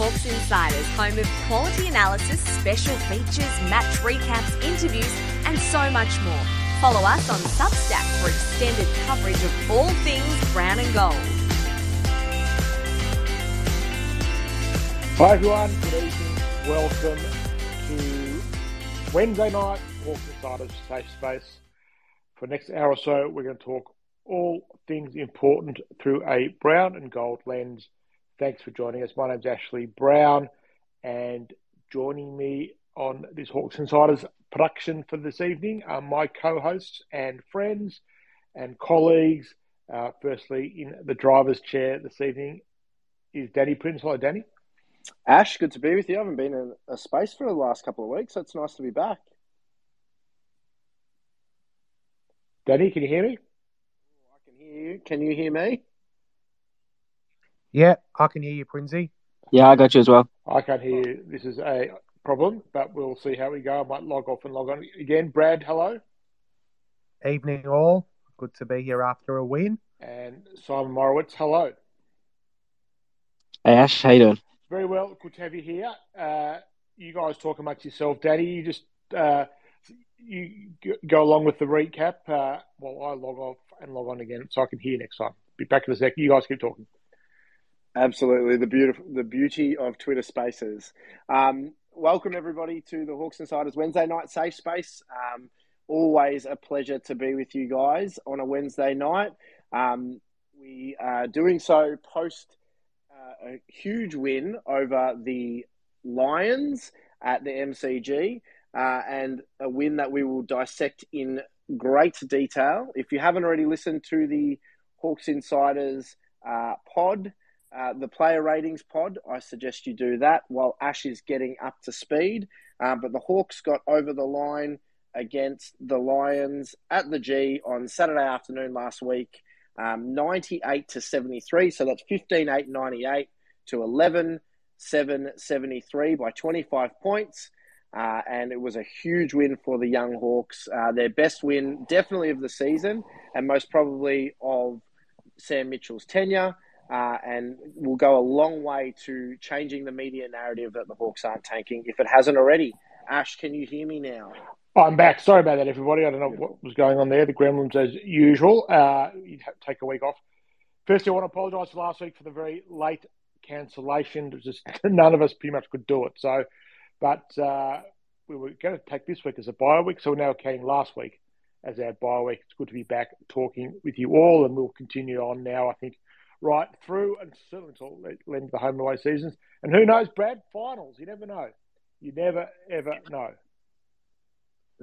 Hawks Insiders, home of quality analysis, special features, match recaps, interviews, and so much more. Follow us on Substack for extended coverage of all things brown and gold. Hi everyone, good evening. Welcome to Wednesday night Hawks Insiders Safe Space. For the next hour or so, we're going to talk all things important through a brown and gold lens. Thanks for joining us. My name's Ashley Brown, and joining me on this Hawks Insiders production for this evening are my co-hosts and friends and colleagues. Uh, firstly, in the driver's chair this evening is Danny Prince. Hello, Danny. Ash, good to be with you. I haven't been in a space for the last couple of weeks, so it's nice to be back. Danny, can you hear me? I can hear you. Can you hear me? Yeah, I can hear you, Princey. Yeah, I got you as well. I can't hear you. This is a problem, but we'll see how we go. I might log off and log on again. Brad, hello. Evening, all. Good to be here after a win. And Simon Morowitz, hello. Hey, Ash, how you doing? Very well. Good to have you here. Uh, you guys talk amongst yourself, Daddy. You just uh, you go along with the recap uh, while I log off and log on again, so I can hear you next time. Be back in a sec. You guys keep talking. Absolutely, the beautiful, the beauty of Twitter Spaces. Um, welcome everybody to the Hawks Insiders Wednesday night safe space. Um, always a pleasure to be with you guys on a Wednesday night. Um, we are doing so post uh, a huge win over the Lions at the MCG, uh, and a win that we will dissect in great detail. If you haven't already listened to the Hawks Insiders uh, pod, uh, the player ratings pod, I suggest you do that while Ash is getting up to speed. Uh, but the Hawks got over the line against the Lions at the G on Saturday afternoon last week, um, 98 to 73. So that's 15 8 98 to 11 7 73 by 25 points. Uh, and it was a huge win for the Young Hawks. Uh, their best win, definitely of the season, and most probably of Sam Mitchell's tenure uh, and will go a long way to changing the media narrative that the Hawks aren't tanking if it hasn't already. Ash, can you hear me now? I'm back. Sorry about that, everybody. I don't know what was going on there. The Gremlins, as usual, uh, you'd take a week off. Firstly, I want to apologise for last week for the very late cancellation. It was just none of us pretty much could do it. So, but uh, we were going to take this week as a bye week, so we're now carrying last week as our bye week. It's good to be back talking with you all, and we'll continue on now. I think right through and certainly until the end of the home and away seasons. And who knows, Brad? Finals. You never know. You never ever know.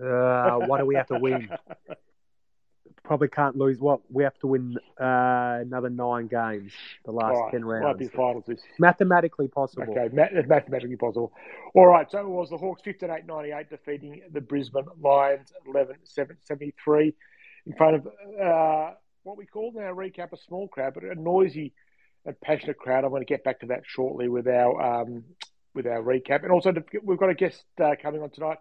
Uh, what do we have to win? Probably can't lose. What we have to win uh, another nine games. The last right. ten rounds. Might be finals. This. Mathematically possible. Okay, it's mathematically possible. All right, so it was the Hawks 15-8-98 defeating the Brisbane Lions 11-7-73 in front of uh, what we call in our recap a small crowd, but a noisy and passionate crowd. I'm going to get back to that shortly with our um, with our recap, and also we've got a guest uh, coming on tonight,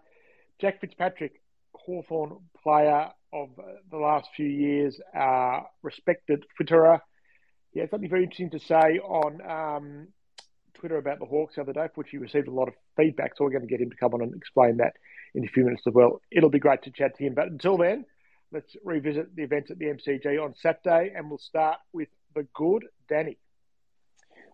Jack Fitzpatrick, Hawthorn player of the last few years, uh, respected Twitterer. He had something very interesting to say on um, Twitter about the Hawks the other day, for which he received a lot of feedback. So we're going to get him to come on and explain that in a few minutes as well. It'll be great to chat to him. But until then, let's revisit the events at the MCG on Saturday, and we'll start with the good, Danny.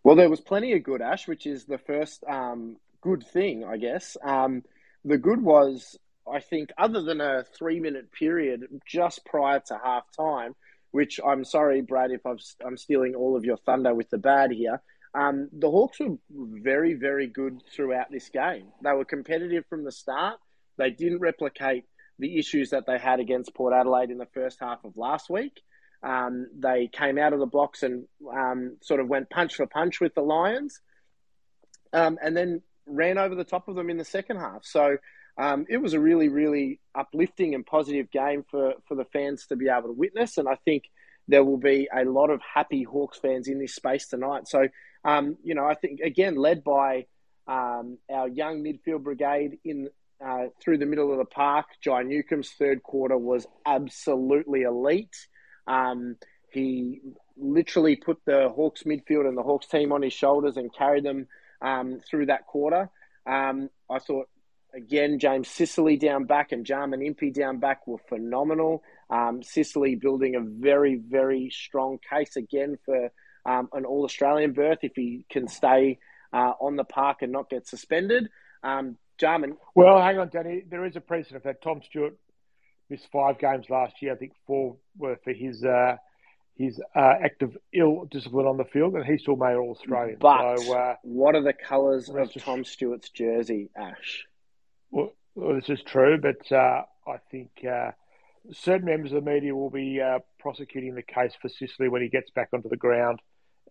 Well, there was plenty of good, Ash, which is the first um, good thing, I guess. Um, the good was, I think, other than a three minute period just prior to half time, which I'm sorry, Brad, if i am stealing all of your thunder with the bad here. Um, the Hawks were very, very good throughout this game. They were competitive from the start. They didn't replicate the issues that they had against Port Adelaide in the first half of last week. Um, they came out of the blocks and um, sort of went punch for punch with the Lions, um, and then ran over the top of them in the second half. So um, it was a really, really uplifting and positive game for for the fans to be able to witness. And I think there will be a lot of happy Hawks fans in this space tonight. So um, you know, I think again led by um, our young midfield brigade in uh, through the middle of the park. Jai Newcombe's third quarter was absolutely elite. Um, he literally put the Hawks midfield and the Hawks team on his shoulders and carried them um, through that quarter. Um, I thought again James Sicily down back and Jarman Impey down back were phenomenal. Um, Sicily building a very very strong case again for um, an All Australian berth if he can stay uh, on the park and not get suspended. Um, Jarman. Well, hang on, Danny. There is a precedent that Tom Stewart missed five games last year. I think four were for his uh, his uh, active ill discipline on the field, and he still made All Australian. But so, uh, what are the colours of just- Tom Stewart's jersey, Ash? well, well, this is true, but uh, I think uh, certain members of the media will be uh, prosecuting the case for Sicily when he gets back onto the ground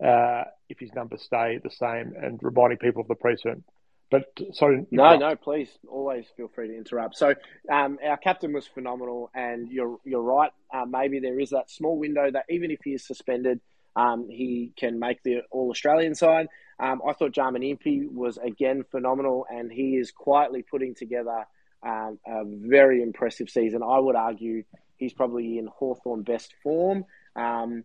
uh, if his numbers stay the same, and reminding people of the precedent. But sorry, No, no, please, always feel free to interrupt. So, um, our captain was phenomenal, and you're you're right. Uh, maybe there is that small window that even if he is suspended, um, he can make the All Australian side. Um, I thought Jarman Impey was again phenomenal, and he is quietly putting together um, a very impressive season. I would argue he's probably in Hawthorn best form. Um,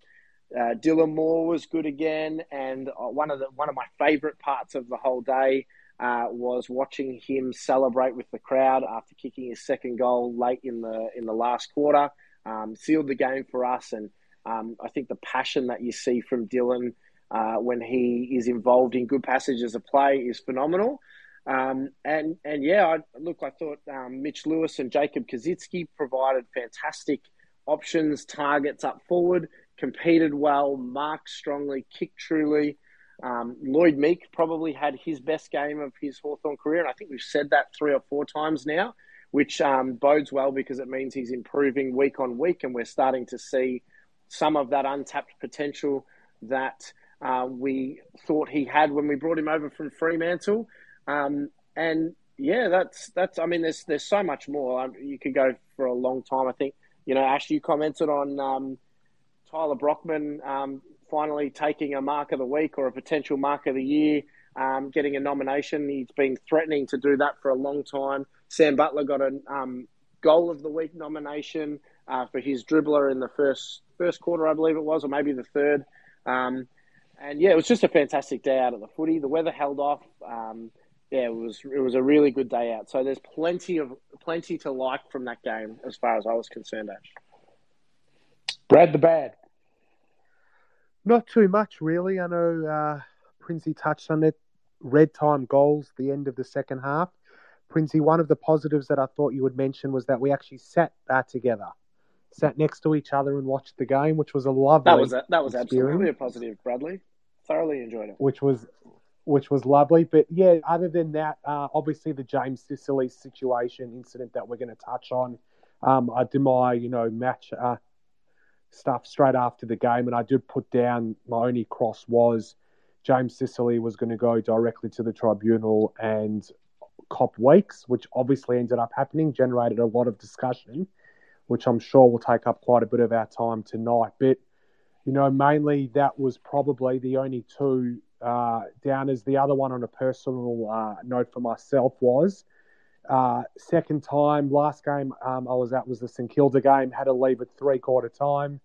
uh, Dylan Moore was good again, and uh, one of the one of my favourite parts of the whole day uh, was watching him celebrate with the crowd after kicking his second goal late in the in the last quarter. Um, sealed the game for us, and um, I think the passion that you see from Dylan uh, when he is involved in good passages of play is phenomenal. Um, and and yeah, I, look, I thought um, Mitch Lewis and Jacob Koschitzke provided fantastic options, targets up forward, competed well, marked strongly, kicked truly. Um, Lloyd Meek probably had his best game of his Hawthorn career, and I think we've said that three or four times now, which um, bodes well because it means he's improving week on week, and we're starting to see some of that untapped potential that uh, we thought he had when we brought him over from Fremantle. Um, and yeah, that's that's. I mean, there's there's so much more. Um, you could go for a long time. I think you know, Ash, you commented on um, Tyler Brockman um, finally taking a mark of the week or a potential mark of the year, um, getting a nomination. He's been threatening to do that for a long time. Sam Butler got a um, goal of the week nomination uh, for his dribbler in the first first quarter, I believe it was, or maybe the third. Um, and yeah, it was just a fantastic day out of the footy. The weather held off. Um, yeah, it was it was a really good day out. So there's plenty of plenty to like from that game as far as I was concerned. Ash. Brad the bad. Not too much, really. I know uh, Princey touched on it. Red time goals, the end of the second half. Princey, one of the positives that I thought you would mention was that we actually sat uh, together, sat next to each other and watched the game, which was a lovely. That was a, that was experience. absolutely a positive, Bradley. Thoroughly enjoyed it. which was which was lovely. But yeah, other than that, uh, obviously the James Sicily situation incident that we're going to touch on. Um, I did my you know match uh, stuff straight after the game, and I did put down my only cross was James Sicily was going to go directly to the tribunal and cop weeks, which obviously ended up happening, generated a lot of discussion, which I'm sure will take up quite a bit of our time tonight. But you know, mainly that was probably the only two uh, downers. The other one on a personal uh, note for myself was uh, second time, last game um, I was at was the St Kilda game, had to leave at three quarter time.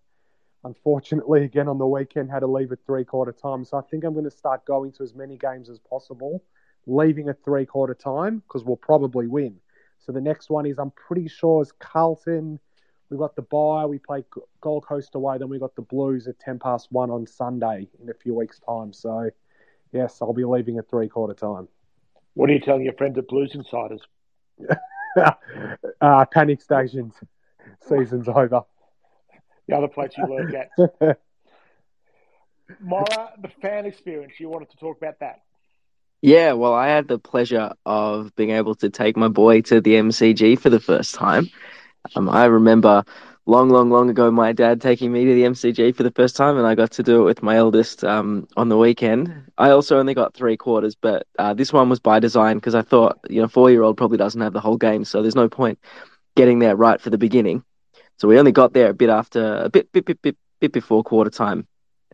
Unfortunately, again on the weekend, had to leave at three quarter time. So I think I'm going to start going to as many games as possible, leaving at three quarter time because we'll probably win. So the next one is I'm pretty sure is Carlton. We got the bye. We play Gold Coast away. Then we got the Blues at ten past one on Sunday in a few weeks' time. So, yes, I'll be leaving at three quarter time. What are you telling your friends at Blues Insiders? uh, panic stations. Season's over. The other place you work at. Mara, the fan experience. You wanted to talk about that. Yeah, well, I had the pleasure of being able to take my boy to the MCG for the first time. Um, I remember long, long, long ago, my dad taking me to the MCG for the first time, and I got to do it with my eldest um, on the weekend. I also only got three quarters, but uh, this one was by design because I thought, you know, four year old probably doesn't have the whole game, so there's no point getting there right for the beginning. So we only got there a bit after, a bit, bit, bit, bit, bit before quarter time.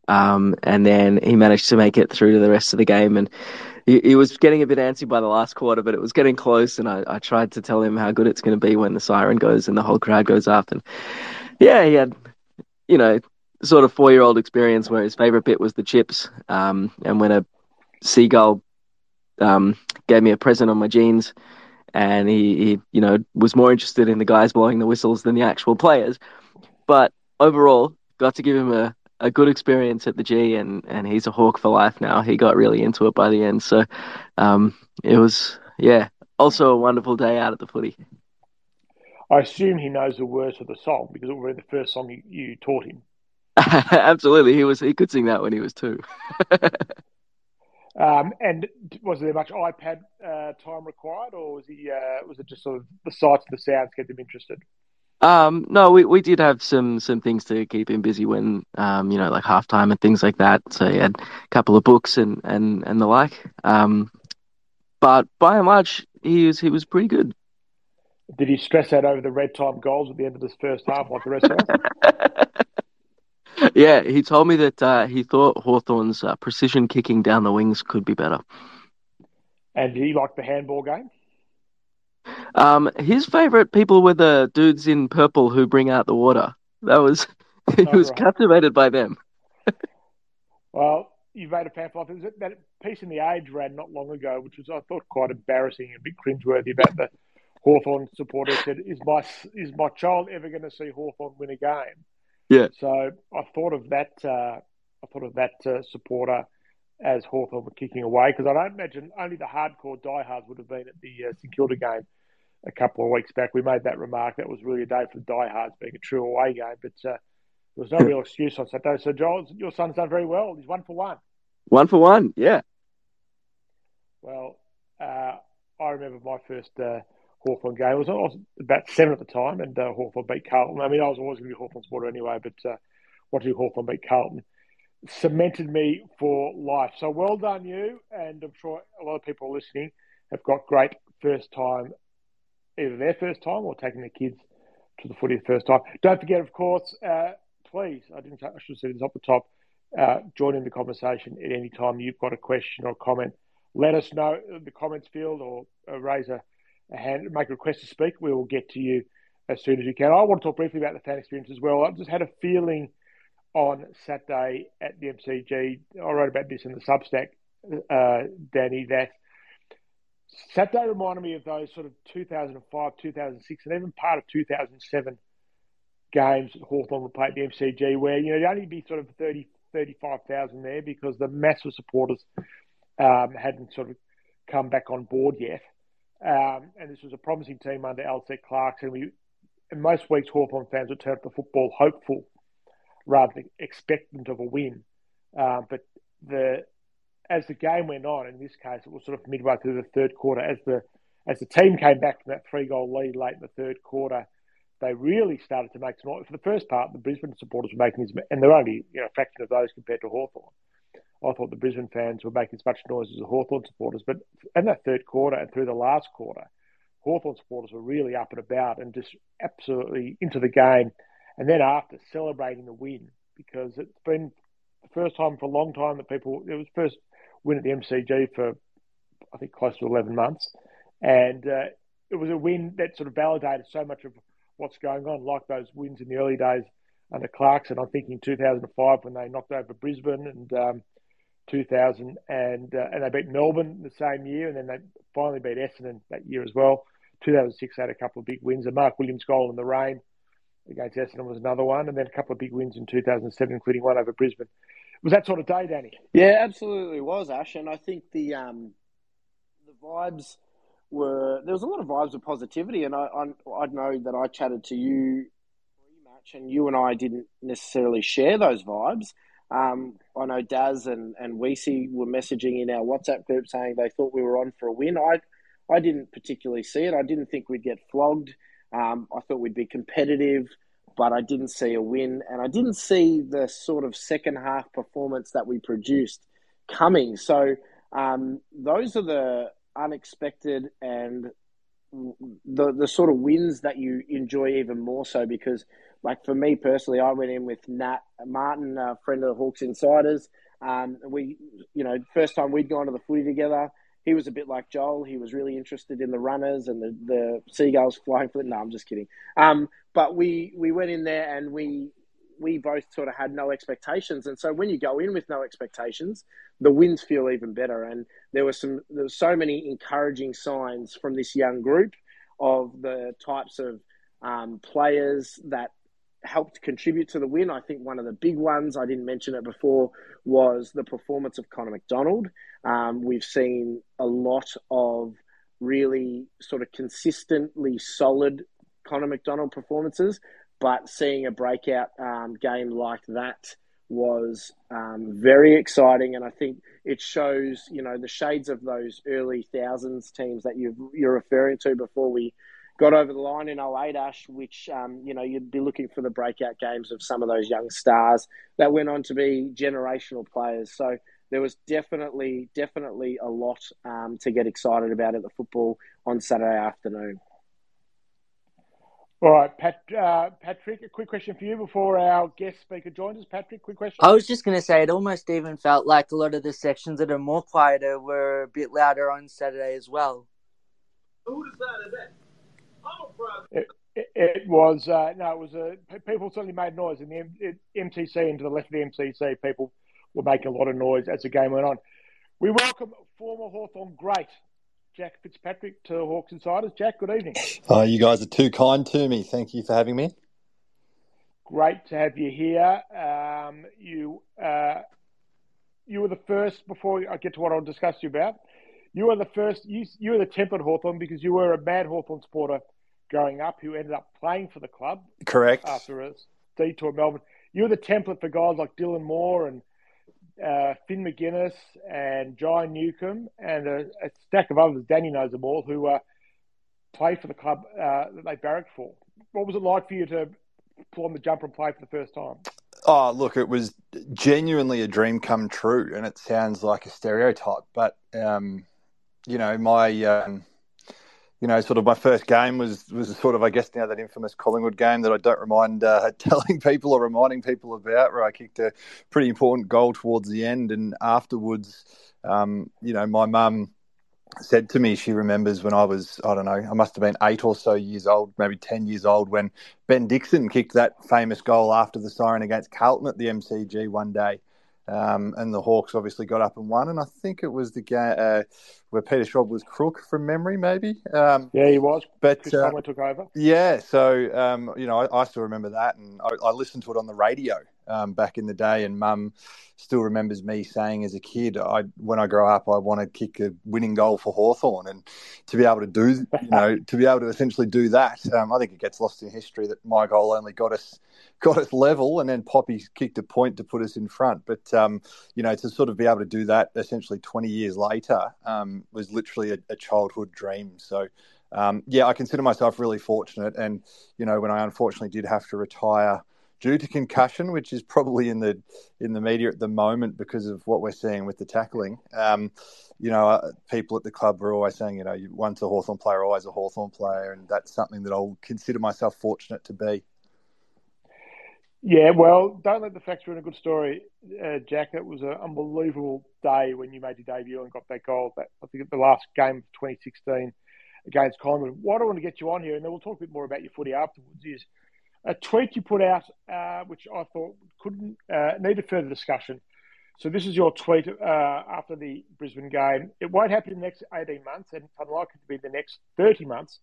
Um, and then he managed to make it through to the rest of the game. And he, he was getting a bit antsy by the last quarter, but it was getting close. And I, I tried to tell him how good it's going to be when the siren goes and the whole crowd goes up. And yeah, he had, you know, sort of four year old experience where his favorite bit was the chips. Um, and when a seagull um, gave me a present on my jeans, and he, he, you know, was more interested in the guys blowing the whistles than the actual players. But overall, got to give him a, a good experience at the G, and, and he's a Hawk for life now. He got really into it by the end, so um, it was yeah, also a wonderful day out at the footy. I assume he knows the words of the song because it was the first song you, you taught him. Absolutely, he was he could sing that when he was two. um, and was there much iPad uh, time required, or was he uh, was it just sort of the sights and the sounds get them interested? Um, no, we, we did have some some things to keep him busy when um, you know like halftime and things like that. So he had a couple of books and and and the like. Um, but by and large, he was he was pretty good. Did he stress out over the red time goals at the end of this first half like the rest of us? yeah, he told me that uh, he thought Hawthorn's uh, precision kicking down the wings could be better. And he like the handball game? Um, his favourite people were the dudes in purple who bring out the water. That was he oh, was right. captivated by them. well, you made a pamphlet. There's that piece in the Age ran not long ago, which was I thought quite embarrassing and a bit cringeworthy about the Hawthorn supporter said, "Is my is my child ever going to see Hawthorn win a game?" Yeah. So I thought of that. Uh, I thought of that uh, supporter as Hawthorn were kicking away because I don't imagine only the hardcore diehards would have been at the uh, St Kilda game a couple of weeks back. We made that remark. That was really a day for the diehards being a true away game, but uh, there was no real excuse on Saturday. So Joel, your son's done very well. He's one for one. One for one, yeah. Well, uh, I remember my first uh, Hawthorn game. I was, about seven at the time, and uh, Hawthorn beat Carlton. I mean, I was always going to be Hawthorn supporter anyway, but uh, watching Hawthorn beat Carlton cemented me for life. So well done, you, and I'm sure a lot of people listening have got great first time, either their first time or taking their kids to the footy the first time. Don't forget, of course, uh, please, I didn't, I should have said this up the top, uh, join in the conversation at any time you've got a question or comment. Let us know in the comments field or raise a a hand, make a request to speak, we will get to you as soon as we can. I want to talk briefly about the fan experience as well. I just had a feeling on Saturday at the MCG. I wrote about this in the Substack, uh, Danny, that Saturday reminded me of those sort of 2005, 2006, and even part of 2007 games that Hawthorn would play at the MCG, where you know you'd only be sort of 30, 35,000 there because the mass of supporters um, hadn't sort of come back on board yet. Um, and this was a promising team under Alistair Clarkson. And we, most weeks, Hawthorn fans would turn up the football hopeful rather than expectant of a win. Um, but the as the game went on, in this case, it was sort of midway through the third quarter. As the as the team came back from that three goal lead late in the third quarter, they really started to make some. For the first part, the Brisbane supporters were making and they're only you know, a fraction of those compared to Hawthorn. I thought the Brisbane fans were making as much noise as the Hawthorn supporters. But in that third quarter and through the last quarter, Hawthorn supporters were really up and about and just absolutely into the game. And then after celebrating the win, because it's been the first time for a long time that people, it was first win at the MCG for, I think, close to 11 months. And uh, it was a win that sort of validated so much of what's going on, like those wins in the early days under Clarkson. I'm thinking 2005 when they knocked over Brisbane and um, 2000, and uh, and they beat Melbourne the same year, and then they finally beat Essendon that year as well. 2006 they had a couple of big wins. A Mark Williams goal in the rain against Essendon was another one, and then a couple of big wins in 2007, including one over Brisbane. Was that sort of day, Danny? Yeah, absolutely was, Ash, and I think the um, the vibes were there was a lot of vibes of positivity, and I I, I know that I chatted to you pre-match, and you and I didn't necessarily share those vibes. Um, I know Daz and, and Weesey were messaging in our WhatsApp group saying they thought we were on for a win. I, I didn't particularly see it. I didn't think we'd get flogged. Um, I thought we'd be competitive, but I didn't see a win. And I didn't see the sort of second half performance that we produced coming. So um, those are the unexpected and the the sort of wins that you enjoy even more so because like for me personally, I went in with Nat Martin, a friend of the Hawks Insiders. Um, we, you know, first time we'd gone to the footy together. He was a bit like Joel. He was really interested in the runners and the, the seagulls flying for. No, I'm just kidding. Um, but we we went in there and we we both sort of had no expectations, and so when you go in with no expectations, the wins feel even better. And there were some, there were so many encouraging signs from this young group of the types of um, players that helped contribute to the win. I think one of the big ones, I didn't mention it before, was the performance of Connor McDonald. Um, we've seen a lot of really sort of consistently solid Connor McDonald performances, but seeing a breakout um, game like that was um, very exciting, and I think it shows you know the shades of those early thousands teams that you you're referring to before we got over the line in 08 Ash, which um, you know you'd be looking for the breakout games of some of those young stars that went on to be generational players. So there was definitely definitely a lot um, to get excited about at the football on Saturday afternoon. All right, Pat, uh, Patrick, a quick question for you before our guest speaker joins us. Patrick, quick question. I was just going to say, it almost even felt like a lot of the sections that are more quieter were a bit louder on Saturday as well. Who decided that? It, it, it was uh, no, it was a uh, people certainly made noise in the M- MTC and to the left of the MCC. People were making a lot of noise as the game went on. We welcome former Hawthorn great Jack Fitzpatrick to Hawks Insiders. Jack, good evening. Oh, you guys are too kind to me. Thank you for having me. Great to have you here. Um, you uh, you were the first before I get to what I'll discuss you about. You were the first. You you were the tempered Hawthorn because you were a mad Hawthorn supporter growing up who ended up playing for the club. Correct. After a detour Melbourne, you were the template for guys like Dylan Moore and uh, Finn Maginness and John Newcombe and a, a, stack of others. Danny knows them all who uh, play for the club uh, that they barracked for. What was it like for you to pull on the jumper and play for the first time? Oh, look, it was genuinely a dream come true, and it sounds like a stereotype, but um, you know, my um, you know, sort of my first game was was sort of, I guess, now that infamous Collingwood game that I don't remind uh, telling people or reminding people about, where I kicked a pretty important goal towards the end, and afterwards, um, you know, my mum said to me she remembers when I was I don't know I must have been eight or so years old maybe ten years old when Ben Dixon kicked that famous goal after the siren against Carlton at the MCG one day um, and the Hawks obviously got up and won. And I think it was the game uh, where Peter Schwab was crook from memory, maybe. Um, yeah, he was. But Chris uh, took over. Yeah, so um, you know, I, I, still remember that, and I, I listened to it on the radio um, back in the day. And Mum still remembers me saying as a kid, "I when I grow up, I want to kick a winning goal for Hawthorn. And to be able to do, you know, to be able to essentially do that, um, I think it gets lost in history that my goal only got us got us level, and then Poppy kicked a point to put us in front. But um, you know, to sort of be able to do that essentially 20 years later um, was literally a, a, childhood dream. So. Um, yeah, I consider myself really fortunate, and you know, when I unfortunately did have to retire due to concussion, which is probably in the in the media at the moment because of what we're seeing with the tackling. Um, you know, uh, people at the club were always saying, you know, once a Hawthorn player, always a Hawthorn player, and that's something that I'll consider myself fortunate to be. Yeah, well, don't let the facts ruin a good story, uh, Jack. It was an unbelievable day when you made your debut and got that goal. That I think at the last game of 2016 against Collingwood. What I want to get you on here, and then we'll talk a bit more about your footy afterwards, is a tweet you put out, uh, which I thought couldn't uh, further discussion. So this is your tweet uh, after the Brisbane game. It won't happen in the next 18 months, and it's unlikely to be the next 30 months.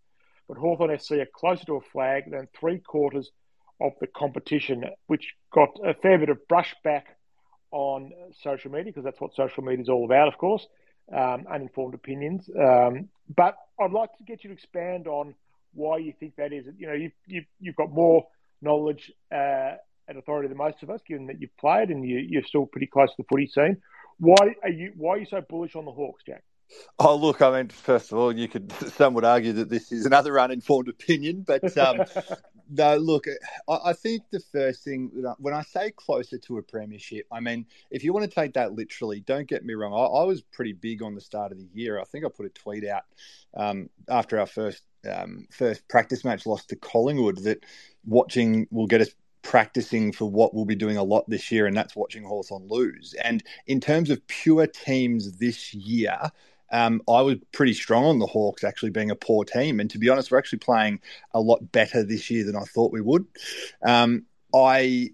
But Hawthorn SC are closer to a flag than three quarters of the competition, which got a fair bit of brushback on social media because that's what social media is all about, of course, um, uninformed opinions. Um, but I'd like to get you to expand on why you think that is. You know, you've, you've, you've got more knowledge uh, and authority than most of us, given that you've played and you, you're still pretty close to the footy scene. Why are you Why are you so bullish on the Hawks, Jack? Oh, look, I mean, first of all, you could, some would argue that this is another uninformed opinion, but um, no, look, I, think the first thing, when I say closer to a premiership, I mean, if you want to take that literally, don't get me wrong. I, I was pretty big on the start of the year. I think I put a tweet out um, after our first um, first practice match lost to Collingwood that watching will get us practicing for what we'll be doing a lot this year, and that's watching Hawthorn lose. And in terms of pure teams this year, um, I was pretty strong on the Hawks actually being a poor team. And to be honest, we're actually playing a lot better this year than I thought we would. Um, I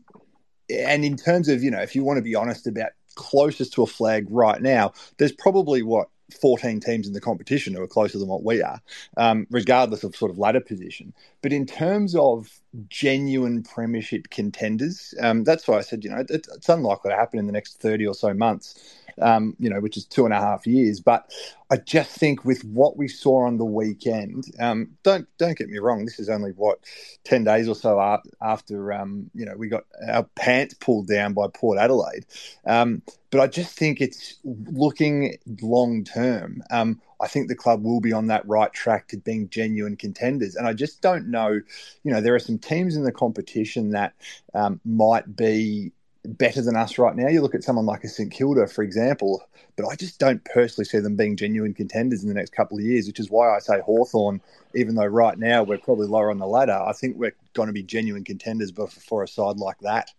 and in terms of you know, if you want to be honest about closest to a flag right now, there's probably what 14 teams in the competition who are closer than what we are, um, regardless of sort of ladder position. But in terms of genuine premiership contenders, um, that's why I said, you know, it, it's unlikely to happen in the next 30 or so months um, you know, which is two and a half years. But I just think with what we saw on the weekend, um, don't don't get me wrong, this is only what ten days or so after um, you know we got our pants pulled down by Port Adelaide. Um, but I just think it's looking long term. Um, I think the club will be on that right track to being genuine contenders. And I just don't know, you know, there are some teams in the competition that um, might be better than us right now. You look at someone like a St Kilda, for example, but I just don't personally see them being genuine contenders in the next couple of years, which is why I say Hawthorn, even though right now we're probably lower on the ladder, I think we're going to be genuine contenders for a side like that.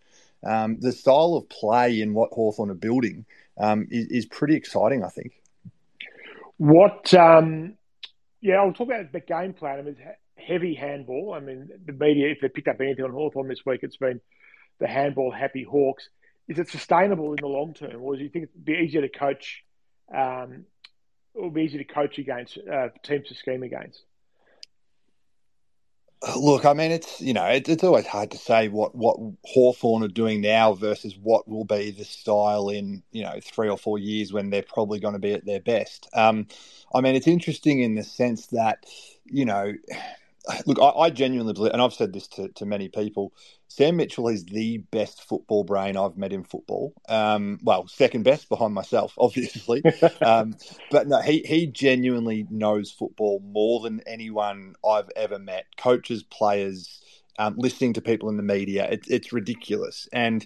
Um, the style of play in what Hawthorn are building um, is, is, pretty exciting, I think. What, um, yeah, I'll talk about the game plan. I mean, heavy handball. I mean, the media, if they picked up anything on Hawthorn this week, it's been the handball happy Hawks. Is it sustainable in the long term, or do you think it'd be easier to coach? Um, it will be easier to coach against uh, teams to scheme against. Look, I mean, it's you know, it, it's always hard to say what what Hawthorn are doing now versus what will be the style in you know three or four years when they're probably going to be at their best. Um, I mean, it's interesting in the sense that you know look, I, I, genuinely believe, and I've said this to, to many people, Sam Mitchell is the best football brain I've met in football. Um, well, second best behind myself, obviously. um, but no, he, he genuinely knows football more than anyone I've ever met. Coaches, players, um, listening to people in the media, it, it's ridiculous. And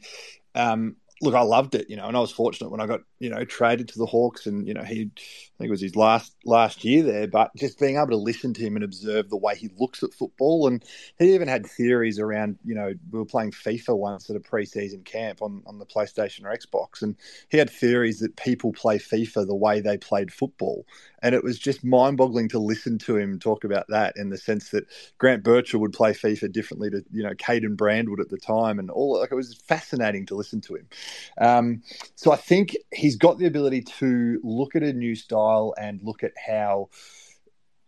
um, look, I loved it, you know, and I was fortunate when I got, you know, traded to the Hawks, and you know, he, I think it was his last last year there, but just being able to listen to him and observe the way he looks at football, and he even had theories around, you know, we were playing FIFA once at a preseason camp on on the PlayStation or Xbox, and he had theories that people play FIFA the way they played football, and it was just mind-boggling to listen to him talk about that in the sense that Grant Birchall would play FIFA differently to, you know, Caden Brandwood at the time, and all like it was fascinating to listen to him. Um, so I think he's got the ability to look at a new style and look at how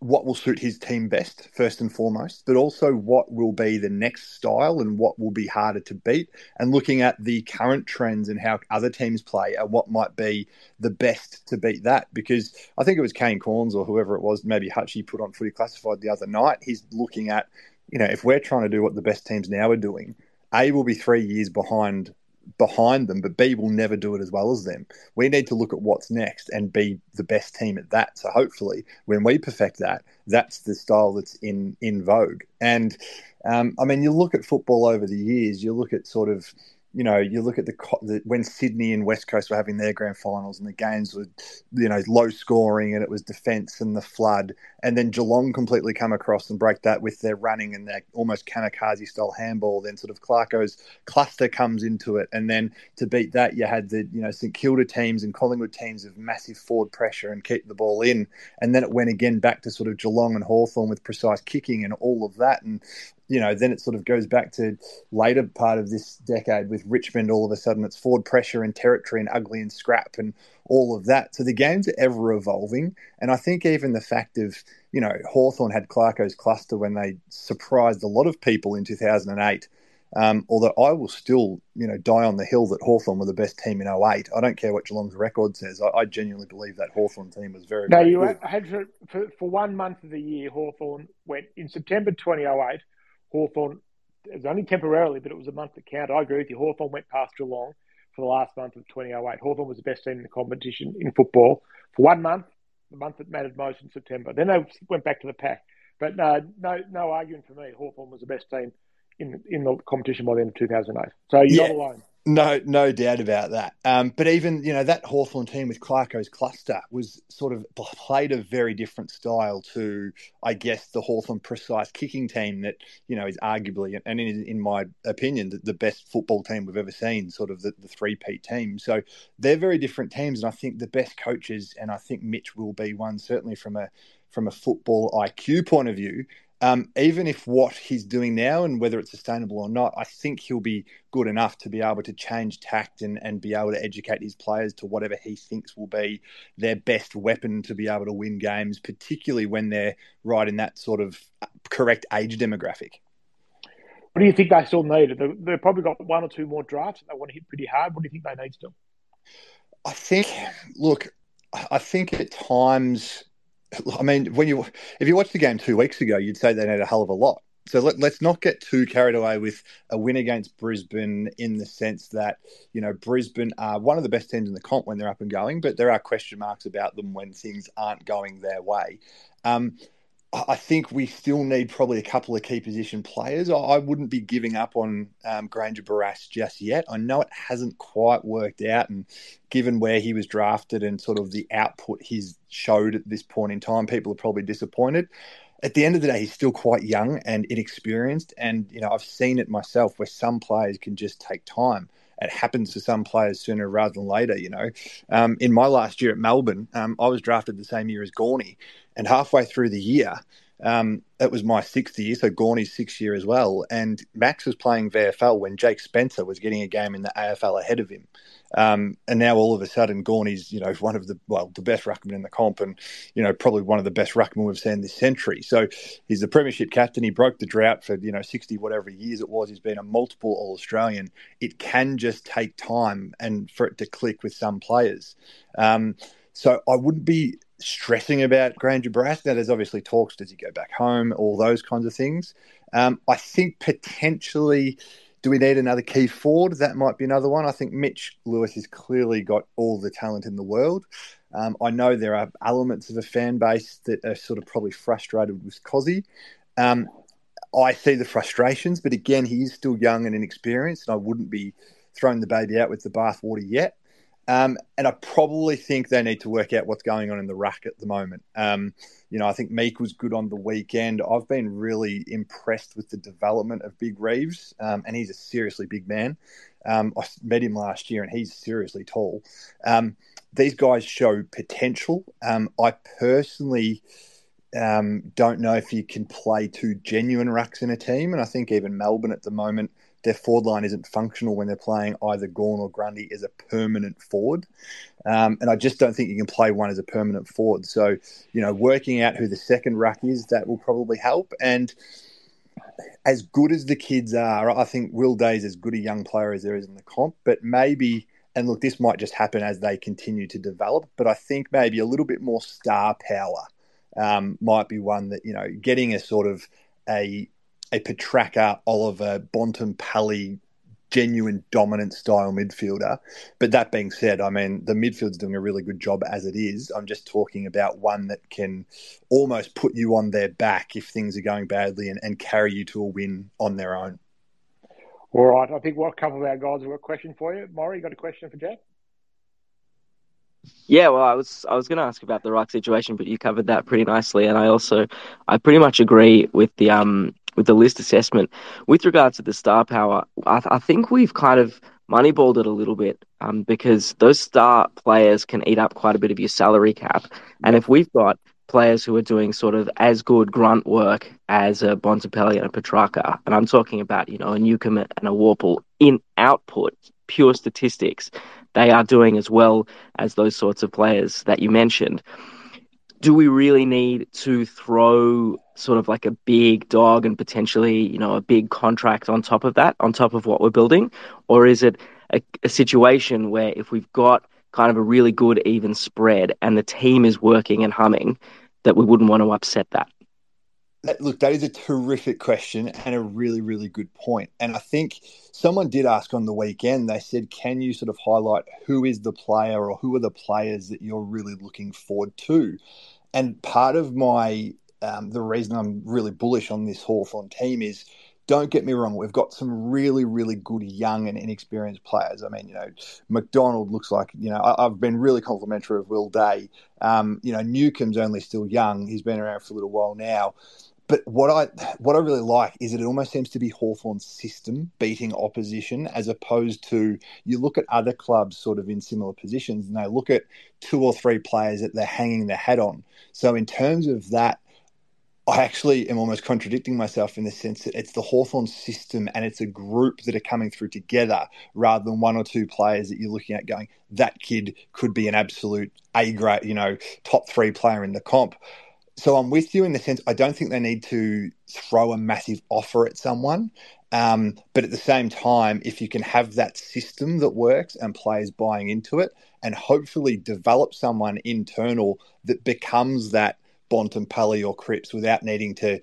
what will suit his team best, first and foremost, but also what will be the next style and what will be harder to beat, and looking at the current trends and how other teams play and what might be the best to beat that. Because I think it was Kane Cornes or whoever it was, maybe Hutchie put on Footy Classified the other night. He's looking at, you know, if we're trying to do what the best teams now are doing, A will be three years behind behind them, but B will never do it as well as them. We need to look at what's next and be the best team at that. So hopefully, when we perfect that, that's the style that's in in vogue. And um, I mean, you look at football over the years. You look at sort of you know, you look at the, the, when Sydney and West Coast were having their grand finals, and the games were, you know, low scoring, and it was defence and the flood, and then Geelong completely come across and break that with their running and their almost kamikaze style handball. Then sort of Clarko's cluster comes into it, and then to beat that, you had the you know St Kilda teams and Collingwood teams of massive forward pressure and keep the ball in, and then it went again back to sort of Geelong and Hawthorn with precise kicking and all of that, and you know, then it sort of goes back to later part of this decade with Richmond. All of a sudden, it's forward pressure and territory and ugly and scrap and all of that. So the games are ever evolving, and I think even the fact of you know Hawthorn had Clarko's cluster when they surprised a lot of people in 2008. Um, although I will still, you know, die on the hill that Hawthorn were the best team in 08. I don't care what Geelong's record says. I, I genuinely believe that Hawthorn team was very, no, very you good. had for, for, for one month of the year, Hawthorn went in September 2008 Hawthorn, it was only temporarily, but it was a month that counted. I agree with you. Hawthorn went past Geelong for the last month of 2008. Hawthorn was the best team in the competition in football for one month, the month that mattered most in September. Then they went back to the pack. But uh, no, no arguing for me. Hawthorn was the best team in in the competition by the end of 2008. So you're yeah. not alone. No, no doubt about that. Um, but even you know that Hawthorn team with Clarko's cluster was sort of played a very different style to, I guess, the Hawthorn precise kicking team that you know is arguably and in, in my opinion the, the, best football team we've ever seen. Sort of the, the three peat team. So they're very different teams, and I think the best coaches, and I think Mitch will be one certainly from a from a football IQ point of view, um, even if what he's doing now and whether it's sustainable or not, I think he'll be good enough to be able to change tact and, and be able to educate his players to whatever he thinks will be their best weapon to be able to win games, particularly when they're right in that sort of correct age demographic. What do you think they still need? They've probably got one or two more drafts and they want to hit pretty hard. What do you think they need still? I think, look, I think at times I mean, when you if you watched the game two weeks ago, you'd say they need a hell of a lot. So let, us not get too carried away with a win against Brisbane in the sense that you know Brisbane are one of the best teams in the comp when they're up and going, but there are question marks about them when things aren't going their way. Um, I think we still need probably a couple of key position players. I wouldn't be giving up on um, Grainger Barras just yet. I know it hasn't quite worked out, and given where he was drafted and sort of the output he's showed at this point in time, people are probably disappointed. At the end of the day, he's still quite young and inexperienced, and you know I've seen it myself where some players can just take time it happens to some players sooner rather than later. You know, um, in my last year at Melbourne, um, I was drafted the same year as Gawny, and halfway through the year, um, it was my sixth year, so Gawny's sixth year as well. And Max was playing VFL when Jake Spencer was getting a game in the AFL ahead of him. Um, and now all of a sudden, Gawny's you know one of the well the best ruckman in the comp, and you know probably one of the best ruckmen we've seen this century. So he's the premiership captain. He broke the drought for you know sixty whatever years it was. He's been a multiple All Australian. It can just take time and for it to click with some players. Um, so I wouldn't be stressing about Grainger Barras. Now, there's obviously talks does he go back home, all those kinds of things. Um, I think potentially do we need another key forward? That might be another one. I think Mitch Lewis has clearly got all the talent in the world. Um, I know there are elements of a fan base that are sort of probably frustrated with Cozzy. Um, I see the frustrations, but again, he is still young and inexperienced, and I wouldn't be throwing the baby out with the bathwater yet. Um, and I probably think they need to work out what's going on in the ruck at the moment. Um, you know, I think Meek was good on the weekend. I've been really impressed with the development of Big Reeves, um, and he's a seriously big man. Um, I met him last year, and he's seriously tall. Um, these guys show potential. Um, I personally don't know if you can play two genuine rucks in a team, and I think even Melbourne at the moment – their forward line isn't functional when they're playing either Gawn or Grundy as a permanent forward. Um, and I just don't think you can play one as a permanent forward. So, you know, working out who the second ruck is, that will probably help. And as good as the kids are, I think Will Day's as good a young player as there is in the comp, but maybe. And look, this might just happen as they continue to develop, but I think maybe a little bit more star power um, might be one that you know getting a sort of a a Petracca, Oliver, Bontempelli genuine dominant style midfielder. But that being said, I mean, the midfield's doing a really good job as it is. I'm just talking about one that can almost put you on their back if things are going badly and, and carry you to a win on their own. All right. I think what a couple of our guys have got a question for you. Maury, you got a question for Jack? Yeah, well, I was I was going to ask about the ruck situation, but you covered that pretty nicely, and I also I pretty much agree with the um with the list assessment. With regards to the star power, I, I think we've kind of moneyballed it a little bit um, because those star players can eat up quite a bit of your salary cap. And if we've got players who are doing sort of as good grunt work as a Bontempelli and a Petracca, and I'm talking about, you know, a Newcombe and a Worpel in output, pure statistics, they are doing as well as those sorts of players that you mentioned do we really need to throw sort of like a big dog and potentially, you know, a big contract on top of that, on top of what we're building? Or is it a, a situation where if we've got kind of a really good even spread and the team is working and humming, that we wouldn't want to upset that? Look, that is a terrific question and a really, really good point. And I think someone did ask on the weekend, they said, can you sort of highlight who is the player or who are the players that you're really looking forward to? And part of my, um, the reason I'm really bullish on this Hawthorn team is don't get me wrong, we've got some really, really good young and inexperienced players. I mean, you know, McDonald looks like, you know, I, have been really complimentary of Will Day. Um, you know, Newcombe's only still young. He's been around for a little while now. But what I what I really like is that it almost seems to be Hawthorn's system beating opposition as opposed to you look at other clubs sort of in similar positions and they look at two or three players that they're hanging their hat on. So in terms of that I actually am almost contradicting myself in the sense that it's the Hawthorn system and it's a group that are coming through together rather than one or two players that you're looking at going, that kid could be an absolute A grade, you know, top three player in the comp. So I'm with you in the sense I don't think they need to throw a massive offer at someone. Um, but at the same time, if you can have that system that works and players buying into it and hopefully develop someone internal that becomes that Bontempelli or Cripps without needing to,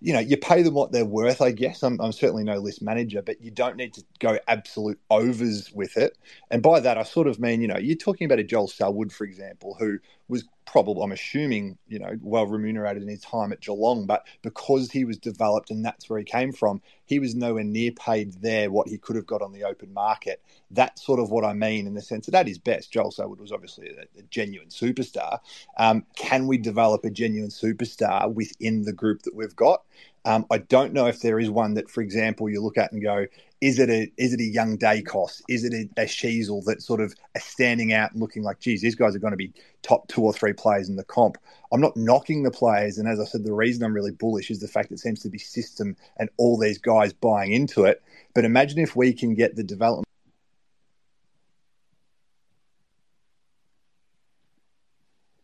you know, you pay them what they're worth, I guess. I'm, I'm, certainly no list manager, but you don't need to go absolute overs with it. And by that, I sort of mean, you know, you're talking about a Joel Selwood, for example, who was probably, I'm assuming, you know, well remunerated in his time at Geelong, but because he was developed and that's where he came from, he was nowhere near paid there what he could have got on the open market. That's sort of what I mean in the sense that at his best, Joel Selwood was obviously a, a genuine superstar. Um, can we develop a genuine superstar within the group that we've got? Um, I don't know if there is one that, for example, you look at and go, is it a is it a young Daicos? Is it a, a Sheezel that sort of standing out and looking like, geez, these guys are going to be top two or three players in the comp? I'm not knocking the players, and as I said, the reason I'm really bullish is the fact it seems to be system and all these guys buying into it. But imagine if we can get the development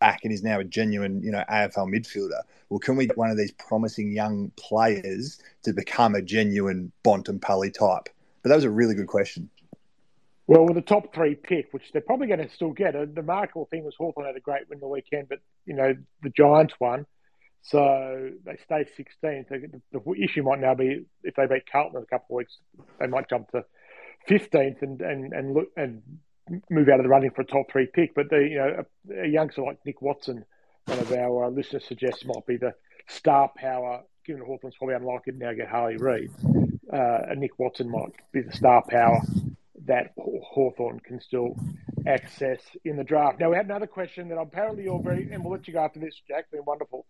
back and is now a genuine, you know, AFL midfielder. Well, can we get one of these promising young players to become a genuine Bontempelli type? But that was a really good question. Well, with the top three pick, which they're probably going to still get, uh, the remarkable thing was Hawthorn had a great win the weekend, but, you know, the Giants won. So they stay 16th. The, the issue might now be if they beat Carlton in a couple of weeks, they might jump to 15th and, and, and look and move out of the running for a top three pick. But the you know a, a youngster like Nick Watson, one of our uh, listeners suggests might be the star power. Given Hawthorn's probably unlikely to now get Harley Reid, uh, and Nick Watson might be the star power that Hawthorn can still access in the draft. Now we had another question that apparently you're very, and we'll let you go after this, Jack. Been wonderful.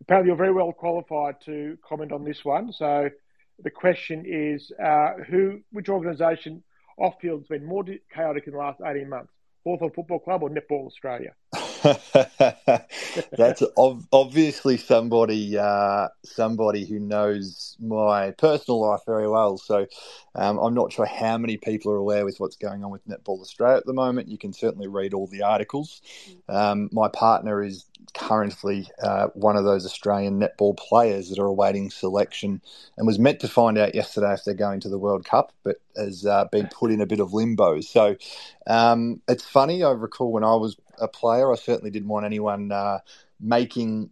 Apparently you're very well qualified to comment on this one. So the question is, uh, who, which organisation off field has been more chaotic in the last 18 months? Hawthorn Football Club or Netball Australia? That's ov- obviously somebody uh, somebody who knows my personal life very well. So um, I'm not sure how many people are aware with what's going on with Netball Australia at the moment. You can certainly read all the articles. Um, my partner is currently uh, one of those Australian netball players that are awaiting selection and was meant to find out yesterday if they're going to the World Cup, but has uh, been put in a bit of limbo. So um, it's funny. I recall when I was a player, I certainly didn't want anyone uh, making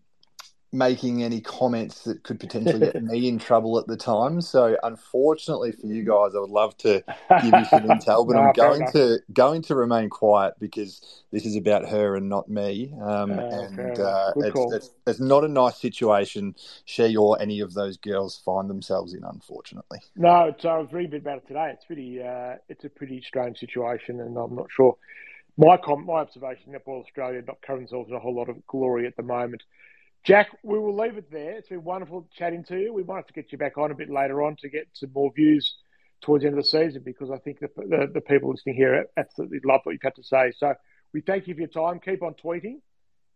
making any comments that could potentially get me in trouble at the time. So unfortunately for you guys, I would love to give you some intel, but no, I'm going to going to remain quiet because this is about her and not me. Um, uh, and uh, it's, it's, it's, not a nice situation she or any of those girls find themselves in, unfortunately. No, so I was reading about it today. It's pretty, uh, it's a pretty strange situation, and I'm not sure. My com- my observation, Netball Australia not covering themselves in a whole lot of glory at the moment. Jack, we will leave it there. It's been wonderful chatting to you. We might have to get you back on a bit later on to get some more views towards the end of the season because I think the, the, the people listening here absolutely love what you've had to say. So we thank you for your time. Keep on tweeting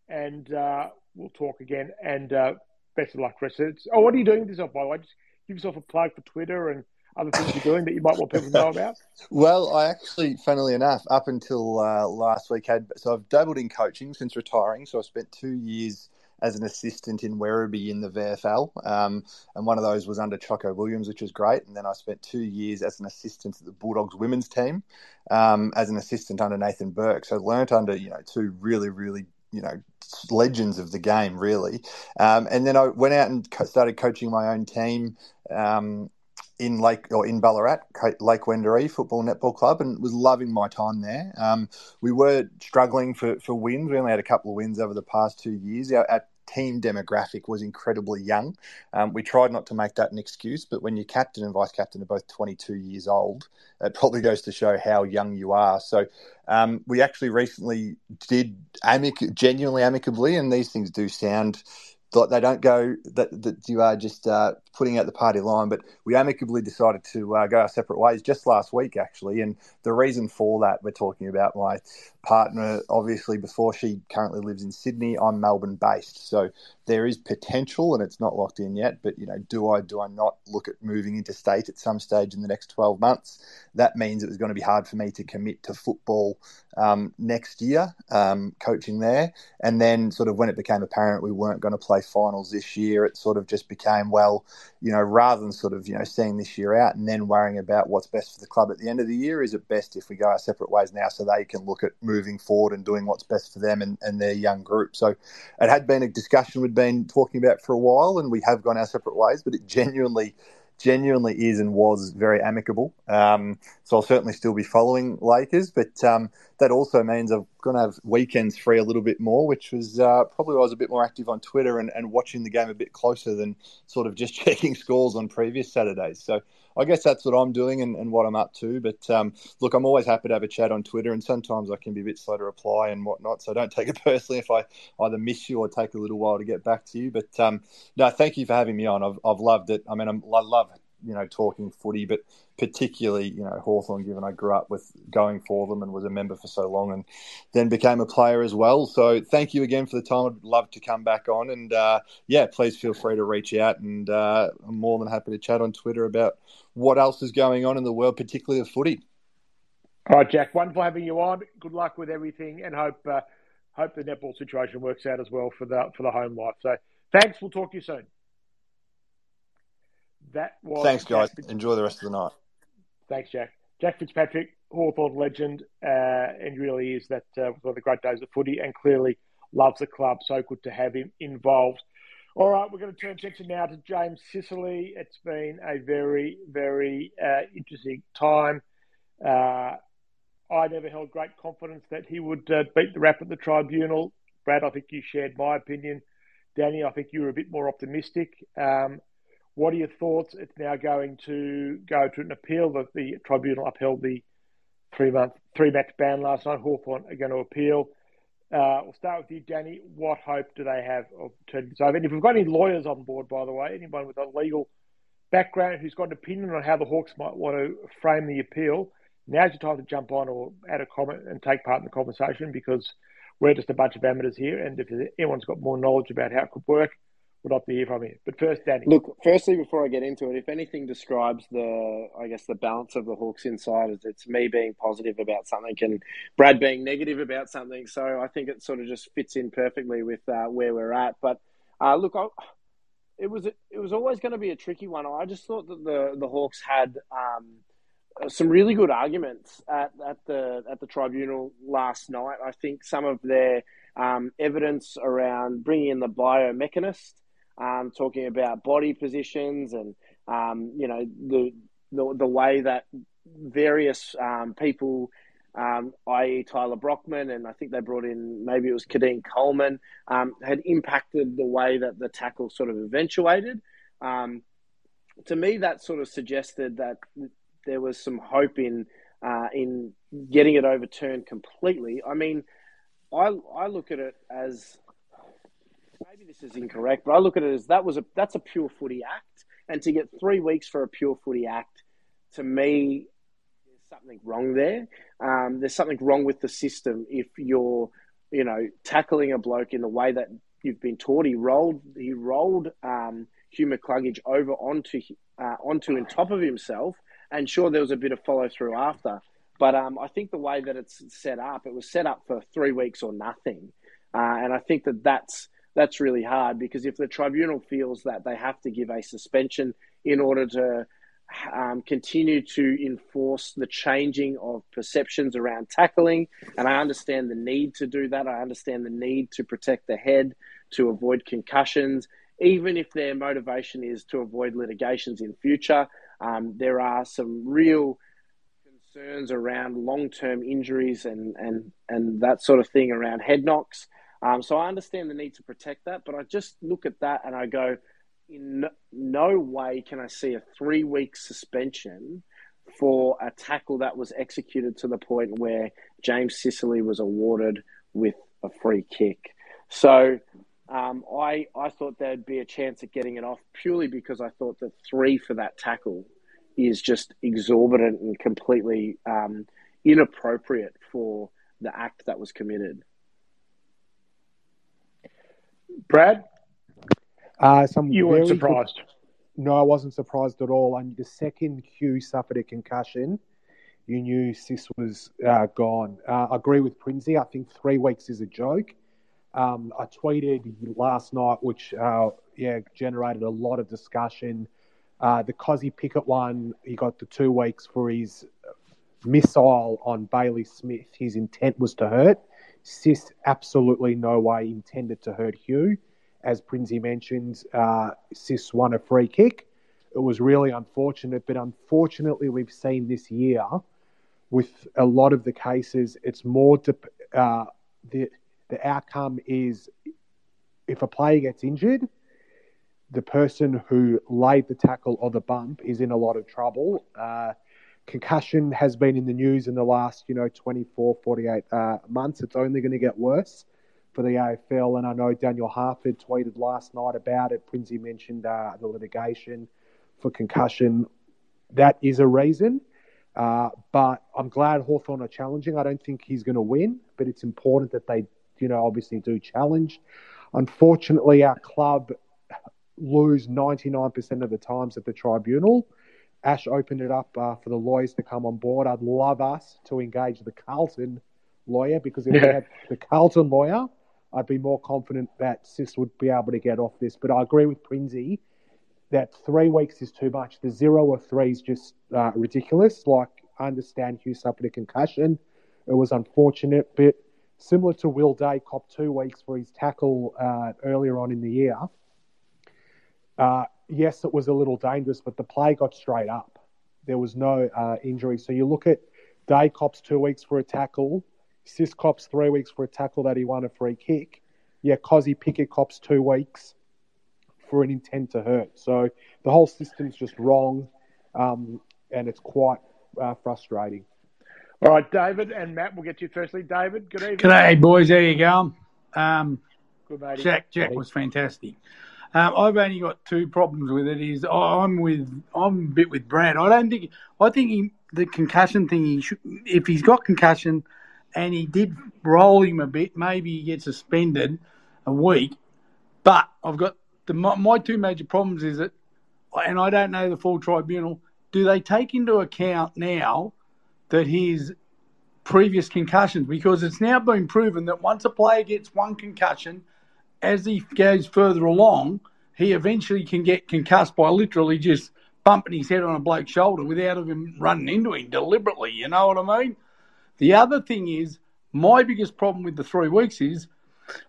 and uh, we'll talk again. And uh, best of luck, Chris. Oh, what are you doing with yourself, by the way? Just give yourself a plug for Twitter and other things you're doing that you might want people to know about? Well, I actually, funnily enough, up until uh, last week, had so I've dabbled in coaching since retiring. So I spent two years as an assistant in Werribee in the VFL. Um, and one of those was under Choco Williams, which was great. And then I spent two years as an assistant at the Bulldogs women's team um, as an assistant under Nathan Burke. So learnt under, you know, two really, really you know legends of the game really um, and then i went out and co- started coaching my own team um, in Lake or in Ballarat, Lake Wendouree Football Netball Club, and was loving my time there. Um, we were struggling for, for wins. We only had a couple of wins over the past two years. Our, our team demographic was incredibly young. Um, we tried not to make that an excuse, but when your captain and vice captain are both 22 years old, it probably goes to show how young you are. So um, we actually recently did amic- genuinely amicably, and these things do sound they don't go that, that you are just uh, putting out the party line, but we amicably decided to uh, go our separate ways just last week, actually. And the reason for that, we're talking about my partner, obviously, before she currently lives in Sydney, I'm Melbourne based. So there is potential and it's not locked in yet. But, you know, do I, do I not look at moving interstate at some stage in the next 12 months? That means it was going to be hard for me to commit to football um, next year, um, coaching there. And then, sort of, when it became apparent we weren't going to play finals this year, it sort of just became, well, you know, rather than sort of, you know, seeing this year out and then worrying about what's best for the club at the end of the year, is it best if we go our separate ways now so they can look at moving forward and doing what's best for them and, and their young group? So it had been a discussion we'd been talking about for a while and we have gone our separate ways, but it genuinely genuinely is and was very amicable. Um, so I'll certainly still be following Lakers, but um, that also means I'm going to have weekends free a little bit more, which was uh, probably I was a bit more active on Twitter and, and watching the game a bit closer than sort of just checking scores on previous Saturdays. So I guess that's what I'm doing and, and what I'm up to. But um, look, I'm always happy to have a chat on Twitter, and sometimes I can be a bit slow to reply and whatnot. So don't take it personally if I either miss you or take a little while to get back to you. But um, no, thank you for having me on. I've, I've loved it. I mean, I'm, I love you know talking footy, but particularly you know Hawthorn, given I grew up with going for them and was a member for so long, and then became a player as well. So thank you again for the time. I'd love to come back on, and uh, yeah, please feel free to reach out, and uh, I'm more than happy to chat on Twitter about what else is going on in the world, particularly of footy. All right, Jack. Wonderful having you on. Good luck with everything, and hope uh, hope the netball situation works out as well for the for the home life. So thanks. We'll talk to you soon. That was thanks, guys. Enjoy the rest of the night. Thanks, Jack. Jack Fitzpatrick, Hawthorn legend, uh, and really is that uh, one of the great days of footy, and clearly loves the club. So good to have him involved. All right, we're going to turn attention now to James Sicily. It's been a very, very uh, interesting time. Uh, I never held great confidence that he would uh, beat the rap at the tribunal. Brad, I think you shared my opinion. Danny, I think you were a bit more optimistic. Um, what are your thoughts? It's now going to go to an appeal. That the tribunal upheld the three month, three match ban last night. Hawthorn are going to appeal. Uh, we'll start with you, Danny. What hope do they have of turning this over? And if we've got any lawyers on board, by the way, anyone with a legal background who's got an opinion on how the Hawks might want to frame the appeal, now's your time to jump on or add a comment and take part in the conversation because we're just a bunch of amateurs here. And if anyone's got more knowledge about how it could work, would love to hear from you. But first, Danny. Look, firstly, before I get into it, if anything describes the, I guess, the balance of the Hawks insiders, it's me being positive about something and Brad being negative about something. So I think it sort of just fits in perfectly with uh, where we're at. But uh, look, I, it was it was always going to be a tricky one. I just thought that the the Hawks had. Um, some really good arguments at, at the at the tribunal last night. I think some of their um, evidence around bringing in the biomechanist um, talking about body positions and um, you know the, the, the way that various um, people, um, i.e., Tyler Brockman, and I think they brought in maybe it was Keidean Coleman, um, had impacted the way that the tackle sort of eventuated. Um, to me, that sort of suggested that there was some hope in uh, in getting it overturned completely. I mean, I I look at it as this is incorrect, but I look at it as that was a that's a pure footy act, and to get three weeks for a pure footy act, to me, there's something wrong there. Um, there's something wrong with the system if you're, you know, tackling a bloke in the way that you've been taught. He rolled he rolled um, Hugh McCluggage over onto uh, onto and top of himself, and sure there was a bit of follow through after. But um, I think the way that it's set up, it was set up for three weeks or nothing. Uh, and I think that that's that's really hard because if the tribunal feels that they have to give a suspension in order to um, continue to enforce the changing of perceptions around tackling, and I understand the need to do that. I understand the need to protect the head, to avoid concussions, even if their motivation is to avoid litigations in future. Um, there are some real concerns around long-term injuries and, and, and that sort of thing around head knocks. Um, so I understand the need to protect that, but I just look at that and I go, in no way can I see a three week suspension for a tackle that was executed to the point where James Sicily was awarded with a free kick. So um, I I thought there'd be a chance at getting it off purely because I thought that three for that tackle is just exorbitant and completely um, inappropriate for the act that was committed. Brad, Uh, some you weren't very good- surprised. No, I wasn't surprised at all. And the second Hugh suffered a concussion, you knew Sis was uh, gone. Uh, I agree with Princey. I think three weeks is a joke. Um, I tweeted last night, which uh, yeah generated a lot of discussion. Uh, the Cozzy Pickett one, he got the two weeks for his missile on Bailey Smith. His intent was to hurt. Sis absolutely no way intended to hurt Hugh. As Princey mentioned, uh, Sis won a free kick. It was really unfortunate, but unfortunately, we've seen this year with a lot of the cases, it's more dep uh, the the outcome is if a player gets injured, the person who laid the tackle or the bump is in a lot of trouble. Uh, concussion has been in the news in the last, you know, 24, 48 uh, months. It's only going to get worse for the AFL. And I know Daniel Harford tweeted last night about it. Princey mentioned uh, the litigation for concussion. That is a reason. Uh, but I'm glad Hawthorn are challenging. I don't think he's going to win, but it's important that they, you know, obviously do challenge. Unfortunately, our club lose 99% of the times at the tribunal. Ash opened it up uh, for the lawyers to come on board. I'd love us to engage the Carlton lawyer because if we had the Carlton lawyer, I'd be more confident that Sis would be able to get off this. But I agree with Princey that three weeks is too much. The zero or three is just uh, ridiculous. Like, I understand Hugh suffered a concussion. It was unfortunate, but similar to Will Day, cop two weeks for his tackle uh, earlier on in the year. Uh, yes, it was a little dangerous, but the play got straight up. There was no uh, injury. So you look at Day cops two weeks for a tackle, Sis cops three weeks for a tackle that he won a free kick. Yeah, Cozzy Pickett cops two weeks for an intent to hurt. So the whole system's just wrong, um, and it's quite uh, frustrating. All right, David and Matt, we'll get to you firstly. David, good evening. G'day, boys. How you going? Um, Good, matey. Jack, Jack was fantastic. Um, I've only got two problems with it. Is I'm with I'm a bit with Brad. I don't think I think he, the concussion thing. He should, if he's got concussion, and he did roll him a bit, maybe he gets suspended a week. But I've got the my, my two major problems is that, and I don't know the full tribunal. Do they take into account now that his previous concussions? Because it's now been proven that once a player gets one concussion, as he goes further along, he eventually can get concussed by literally just bumping his head on a bloke's shoulder without him running into him deliberately. You know what I mean? The other thing is, my biggest problem with the three weeks is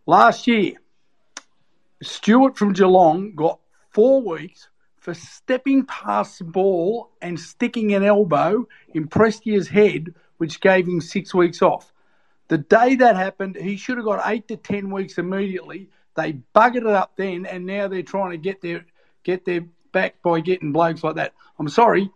last year, Stewart from Geelong got four weeks for stepping past the ball and sticking an elbow in Prestia's head, which gave him six weeks off. The day that happened, he should have got eight to ten weeks immediately. They buggered it up then, and now they're trying to get their get their back by getting blokes like that. I'm sorry,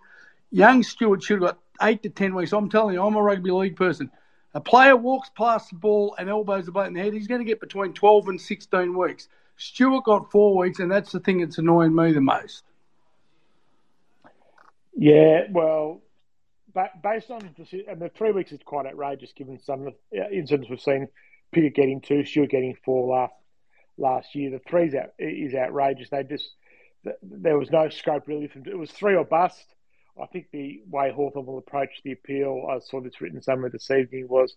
young Stewart should have got eight to ten weeks. I'm telling you, I'm a rugby league person. A player walks past the ball and elbows the bloke in the head, he's going to get between 12 and 16 weeks. Stewart got four weeks, and that's the thing that's annoying me the most. Yeah, well, ba- based on the, and the three weeks is quite outrageous given some of the uh, incidents we've seen. Pickett getting two, Stewart getting four last last year. The three's out, is outrageous. They just there was no scope really. From, it was three or bust. I think the way Hawthorn will approach the appeal, I saw this written somewhere this evening, was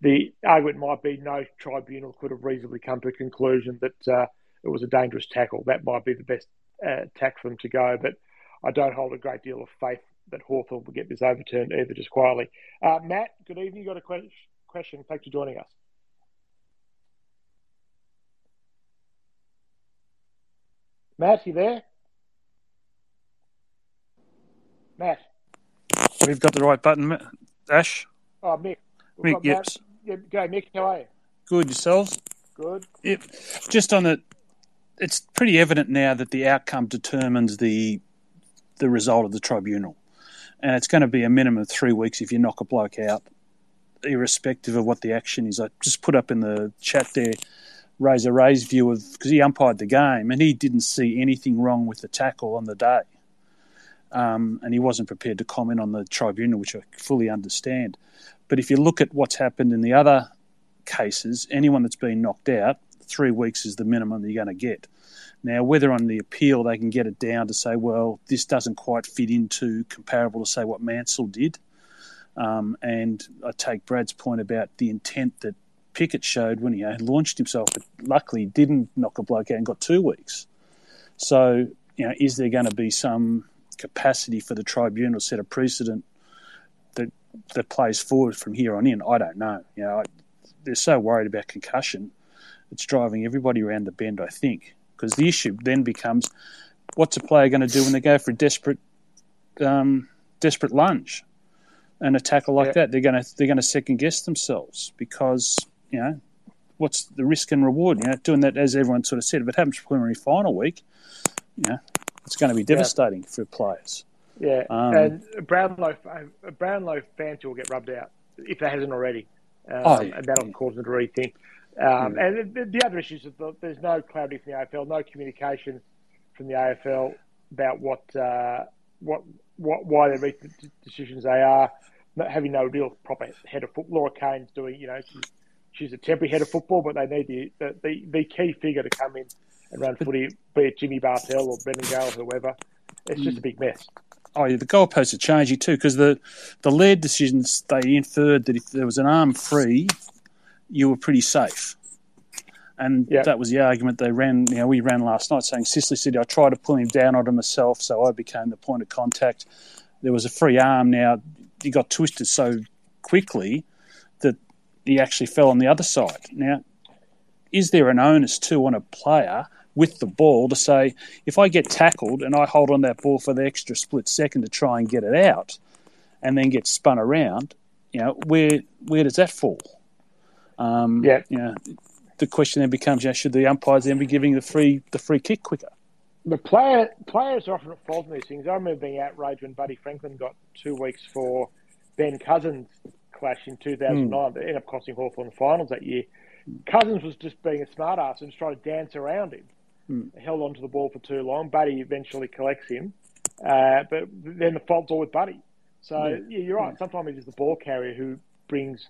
the argument might be no tribunal could have reasonably come to a conclusion that uh, it was a dangerous tackle. That might be the best uh, tack for them to go, but I don't hold a great deal of faith that Hawthorn will get this overturned either, just quietly. Uh, Matt, good evening. You got a que- question? Thanks for joining us. Matt, you there? Matt. We've got the right button, Ash. Oh, Mick. We've Mick, yep. Yeah, go, Mick. How are you? Good yourselves. Good. Yep. Just on the, it's pretty evident now that the outcome determines the the result of the tribunal, and it's going to be a minimum of three weeks if you knock a bloke out, irrespective of what the action is. I just put up in the chat there. Razor Ray's view of because he umpired the game and he didn't see anything wrong with the tackle on the day. um, and he wasn't prepared to comment on the tribunal, which I fully understand. But if you look at what's happened in the other cases, anyone that's been knocked out, three weeks is the minimum you're going to get. Now, whether on the appeal they can get it down to say, well, this doesn't quite fit into comparable to say what Mansell did, um, and I take Brad's point about the intent that Pickett showed when he launched himself, but luckily didn't knock a bloke out and got two weeks. So, you know, is there going to be some capacity for the tribunal to set a precedent that that plays forward from here on in? I don't know. You know, I, they're so worried about concussion, it's driving everybody around the bend. I think because the issue then becomes, what's a player going to do when they go for a desperate, um, desperate lunge? and a tackle like yeah. that, they're going to they're going to second guess themselves because you know what's the risk and reward? You know, doing that as everyone sort of said, if it happens preliminary final week, you know, it's going to be devastating yeah. for players. Yeah, um, and Brownlow Brownlow fans will get rubbed out if they hasn't already, um, oh, yeah. and that'll cause them to rethink. Um. And the, the, other issues is that there's no clarity from the AFL, no communication from the AFL about what uh, what what why they reach the decisions they are not having no real proper head of football. Laura Kane's doing, you know, she's, she's a temporary head of football, but they need the, the, the key figure to come in and run footy, be it Jimmy Bartel or Brendan Gale or whoever. It's just a mm. big mess. Oh, yeah, the goalposts are changing too because the the Laird decisions they inferred that if there was an arm free, you were pretty safe, and yep. that was the argument they ran. You know, we ran last night saying Sicily City. I tried to pull him down onto myself, so I became the point of contact. There was a free arm. Now he got twisted so quickly he actually fell on the other side. Now, is there an onus too on a player with the ball to say, if I get tackled and I hold on that ball for the extra split second to try and get it out, and then get spun around, you know, where where does that fall? Um, yeah, you know, the question then becomes, you know, should the umpires then be giving the free the free kick quicker? The player players are often at fault in these things. I remember being outraged when Buddy Franklin got two weeks for Ben Cousins clash in 2009 mm. that ended up costing Hawthorn the finals that year. Cousins was just being a smartass and just trying to dance around him. Mm. Held onto the ball for too long. Buddy eventually collects him, uh, but then the fault's all with Buddy. So yeah, yeah you're right. Sometimes it is the ball carrier who brings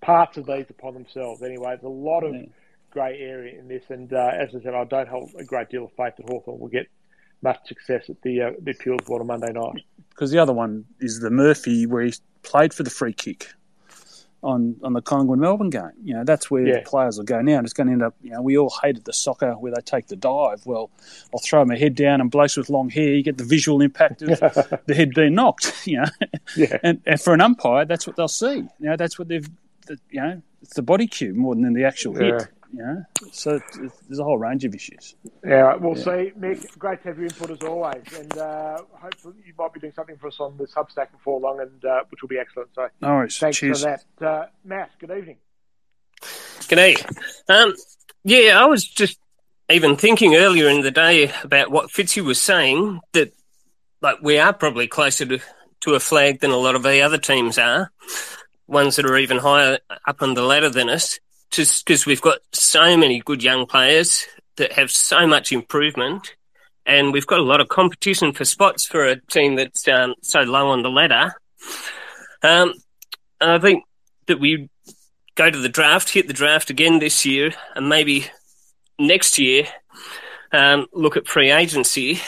parts of these upon themselves. Anyway, there's a lot of yeah grey area in this. And uh, as I said, I don't hold a great deal of faith that Hawthorn will get much success at the uh, the appeals board on Monday night. Because the other one is the Murphy, where he played for the free kick on on the Collingwood Melbourne game. You know, that's where yeah. the players will go now. And it's going to end up, you know, we all hated the soccer where they take the dive. Well, I'll throw my head down and blokes with long hair, you get the visual impact of the head being knocked, you know. Yeah. And, and, for an umpire, that's what they'll see. You know, that's what they've, you know, it's the body cue more than the actual yeah. hit. You know, so there's a whole range of issues. Yeah, we'll yeah. see. Mick, great to have your input as always, and uh, hopefully you might be doing something for us on the Substack before long, and uh, which will be excellent. So, no worries. Thanks Cheers. for that, uh, Matt. Good evening. Good day. Um, yeah, I was just even thinking earlier in the day about what Fitzy was saying that, like, we are probably closer to to a flag than a lot of the other teams are, ones that are even higher up on the ladder than us just because we've got so many good young players that have so much improvement, and we've got a lot of competition for spots for a team that's um, so low on the ladder. Um, I think that we go to the draft, hit the draft again this year, and maybe next year um, look at free agency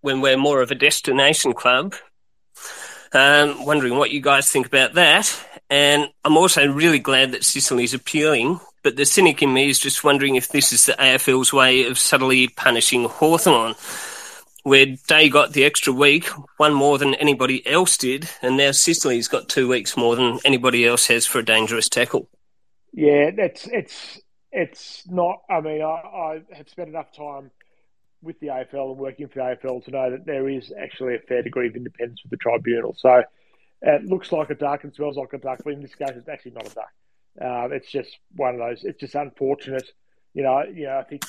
when we're more of a destination club. Um, wondering what you guys think about that. And I'm also really glad that Sicily's appealing. But the cynic in me is just wondering if this is the AFL's way of subtly punishing Hawthorn, where Day got the extra week, one more than anybody else did, and now Sicily's got two weeks more than anybody else has for a dangerous tackle. Yeah, it's it's it's not. I mean, I, I have spent enough time with the AFL and working for the AFL to know that there is actually a fair degree of independence with the tribunal. So it looks like a duck and smells like a duck, but in this case, it's actually not a duck. Uh, it's just one of those. It's just unfortunate. You know, you know, I think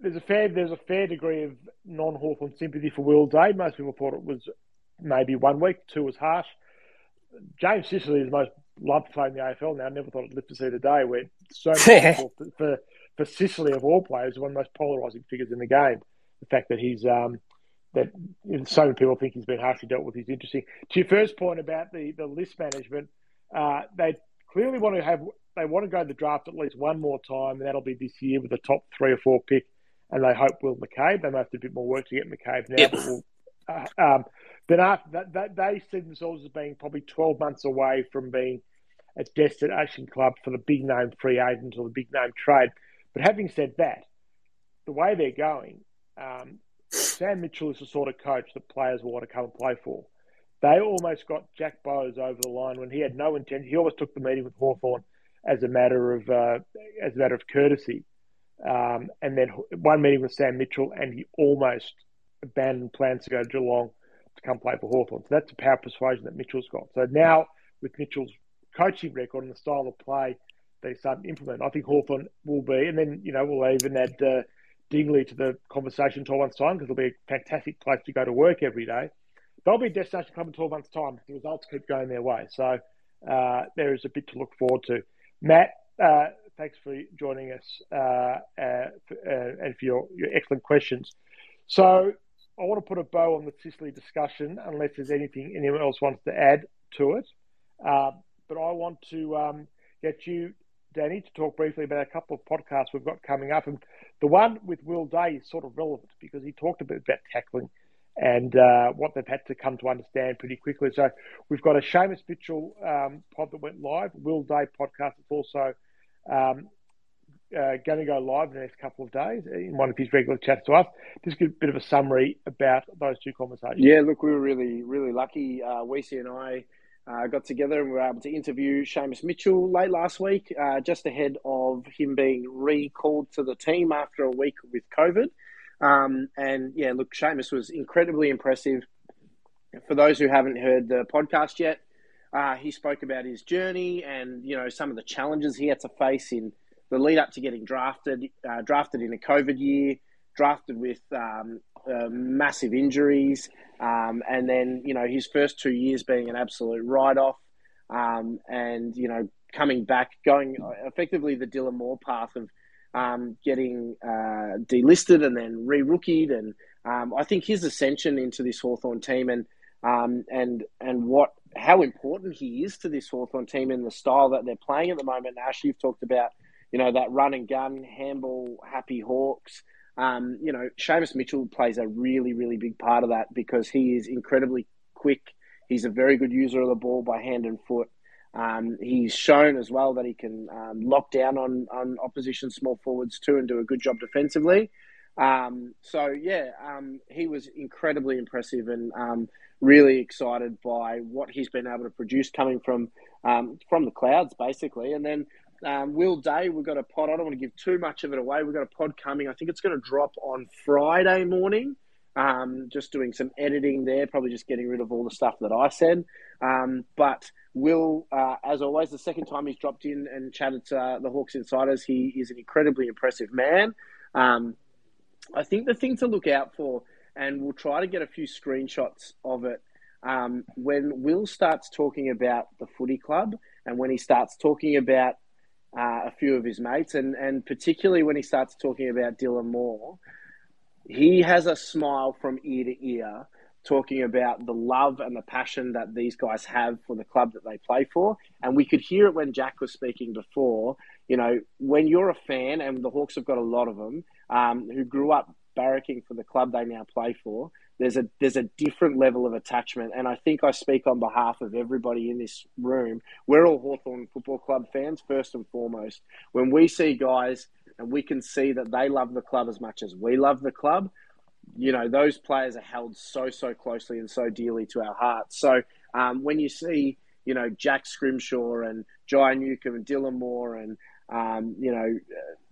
there's a fair there's a fair degree of non Hawthorn sympathy for Will Day. Most people thought it was maybe one week, two was harsh. James Sicily is the most loved player in the AFL now. Never thought I'd live to see the day where so much for for Sicily of all players, one of the most polarising figures in the game. The fact that he's um, that so many people think he's been harshly dealt with is interesting. To your first point about the, the list management, uh, they clearly want to have they want to go to the draft at least one more time, and that'll be this year with the top three or four pick. And they hope Will McCabe. They might have to do a bit more work to get McCabe now, Yep. but we'll, uh, um, then after that, that, they see themselves as being probably 12 months away from being a destination club for the big name free agent or the big name trade. But having said that, the way they're going, um, Sam Mitchell is the sort of coach that players will want to come and play for. They almost got Jack Bowes over the line when he had no intent. He always took the meeting with Hawthorn as a matter of uh, as a matter of courtesy. Um, and then one meeting with Sam Mitchell, and he almost abandoned plans to go to Geelong to come play for Hawthorn. So that's the power persuasion that Mitchell's got. So now, with Mitchell's coaching record and the style of play they start to implement, I think Hawthorn will be, and then, you know, we'll even add uh, Dingley to the conversation 12 months' time because it'll be a fantastic place to go to work every day. They'll be a destination club in 12 months' time the results keep going their way. So uh, there is a bit to look forward to. Matt, uh, thanks for joining us uh, uh, for, uh, and for your, your excellent questions. So I want to put a bow on the Sicily discussion, unless there's anything anyone else wants to add to it. Uh, but I want to um, get you, Danny, to talk briefly about a couple of podcasts we've got coming up. And the one with Will Day is sort of relevant because he talked a bit about tackling and uh, what they've had to come to understand pretty quickly. So we've got a Seamus Mitchell um, pod that went live, Will Day podcast. It's also um, uh, going to go live in the next couple of days in one of his regular chats to us. Just give a bit of a summary about those two conversations. Yeah, look, we were really, really lucky. Uh, Weesey and I uh, got together and we were able to interview Seamus Mitchell late last week, uh, just ahead of him being recalled to the team after a week with COVID. Um, and yeah, look, Seamus was incredibly impressive. For those who haven't heard the podcast yet, uh, he spoke about his journey and you know some of the challenges he had to face in the lead up to getting drafted, uh, drafted in a COVID year, drafted with um, uh, massive injuries, um, and then you know his first two years being an absolute write off, um, and you know coming back, going effectively the Dylan Moore path of um, getting uh, delisted and then re-rookied, and um, I think his ascension into this Hawthorn team and um, and and what how important he is to this Hawthorn team in the style that they're playing at the moment. Ash, you've talked about you know that run and gun, handball, happy Hawks. Um, you know, Seamus Mitchell plays a really, really big part of that because he is incredibly quick. He's a very good user of the ball by hand and foot. Um, he's shown as well that he can um, lock down on, on opposition small forwards too and do a good job defensively. Um, so, yeah, um, he was incredibly impressive and um, really excited by what he's been able to produce coming from um, from the clouds, basically. And then um, Will Day, we've got a pod. I don't want to give too much of it away. We've got a pod coming. I think it's going to drop on Friday morning. Um, just doing some editing there, probably just getting rid of all the stuff that I said. Um, but Will, uh, as always, the second time he's dropped in and chatted to uh, the Hawks Insiders, he is an incredibly impressive man. Um, I think the thing to look out for, and we'll try to get a few screenshots of it, um, when Will starts talking about the footy club and when he starts talking about uh, a few of his mates, and, and particularly when he starts talking about Dylan Moore, he has a smile from ear to ear talking about the love and the passion that these guys have for the club that they play for. And we could hear it when Jack was speaking before. You know, when you're a fan, and the Hawks have got a lot of them um, who grew up barracking for the club they now play for, there's a there's a different level of attachment, and I think I speak on behalf of everybody in this room. We're all Hawthorn Football Club fans first and foremost. When we see guys and we can see that they love the club as much as we love the club, you know those players are held so so closely and so dearly to our hearts. So um, when you see you know Jack Scrimshaw and Jai Newcombe and Dylan Moore and um, you know,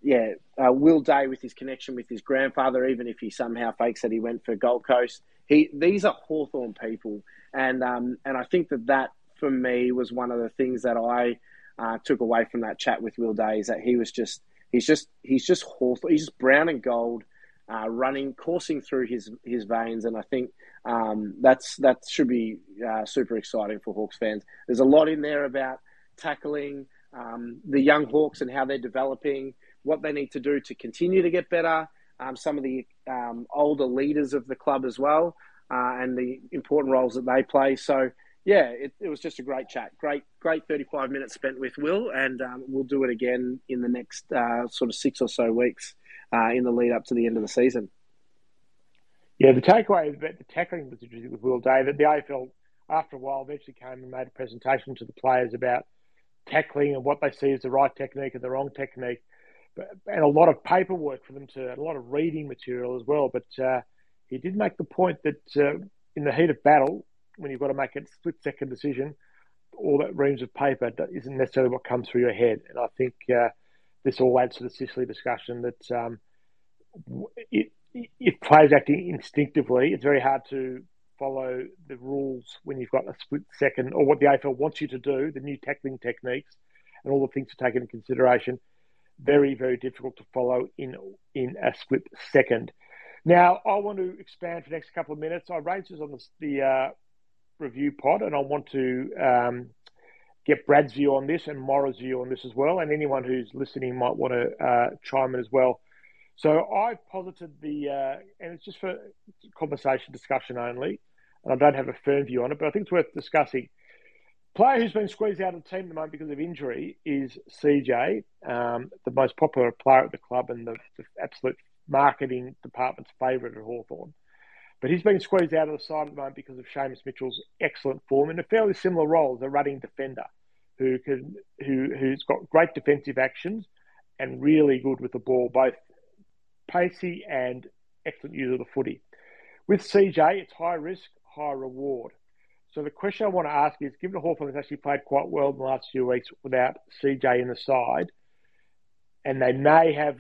yeah, uh, Will Day with his connection with his grandfather, even if he somehow fakes that he went for Gold Coast. He these are Hawthorn people, and um, and I think that that for me was one of the things that I uh, took away from that chat with Will Day is that he was just he's just he's just Hawthorn, he's just brown and gold. Uh, running, coursing through his his veins, and I think um, that's that should be uh, super exciting for Hawks fans. There's a lot in there about tackling, um, the young Hawks and how they're developing, what they need to do to continue to get better, um, some of the um, older leaders of the club as well, uh, and the important roles that they play. So yeah, it, it, was just a great chat. Great, great 35 minutes spent with Will, and um, we'll do it again in the next uh, sort of six or so weeks uh, in the lead up to the end of the season. Yeah, the takeaway about the tackling was interesting with Will Day that the AFL, after a while, eventually came and made a presentation to the players about tackling and what they see as the right technique and the wrong technique, and a lot of paperwork for them to, a lot of reading material as well. But uh, he did make the point that uh, in the heat of battle, when you've got to make a split second decision, all that reams of paper isn't necessarily what comes through your head. And I think uh, this all adds to the Sicily discussion that um, it, if players acting instinctively, it's very hard to follow the rules when you've got a split second or what the AFL wants you to do, the new tackling techniques and all the things to take into consideration. Very, very difficult to follow in in a split second. Now, I want to expand for the next couple of minutes. I raised this on the, the uh, review pod, and I want to um, get Brad's view on this and Mora's view on this as well, and anyone who's listening might want to uh, chime in as well. So I've posited the, uh, and it's just for conversation discussion only, and I don't have a firm view on it, but I think it's worth discussing. Player who's been squeezed out of the team at the moment because of injury is CJ, um, the most popular player at the club and the, the absolute marketing department's favourite at Hawthorn. But he's been squeezed out of the side at the moment because of Seamus Mitchell's excellent form in a fairly similar role as a running defender who can who who's got great defensive actions and really good with the ball, both pacey and excellent use of the footy. With CJ, it's high risk, high reward. So the question I want to ask is, given Hawthorn has actually played quite well in the last few weeks without CJ in the side, and they may have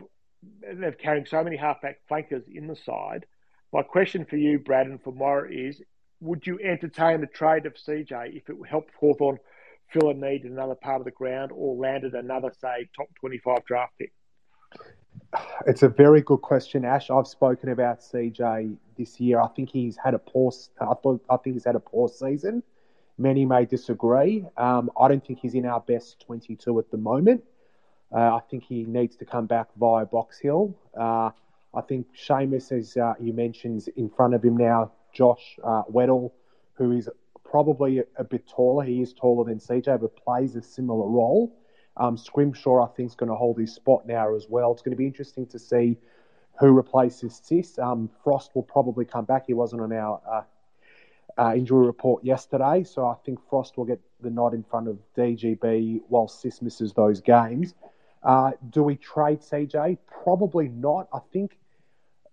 they're carrying so many halfback flankers in the side, my question for you, Brad, and for Mora is would you entertain the trade of CJ if it helped Hawthorn fill a need in another part of the ground or landed another, say, top 25 draft pick? It's a very good question, Ash. I've spoken about CJ this year. I think he's had a poor. I thought. I think he's had a poor season. Many may disagree. Um, I don't think he's in our best 22 at the moment. Uh, I think he needs to come back via Box Hill. Uh, I think Seamus, as uh, you mentioned, in front of him now, Josh uh, Weddle, who is probably a, a, bit taller. He is taller than CJ, but plays a similar role. Um, Scrimshaw, I think, is going to hold his spot now as well. It's going to be interesting to see who replaces Sis. Um, Frost will probably come back. He wasn't on our uh, uh, injury report yesterday, so I think Frost will get the nod in front of DGB while Sis misses those games. Uh, do we trade CJ? Probably not. I think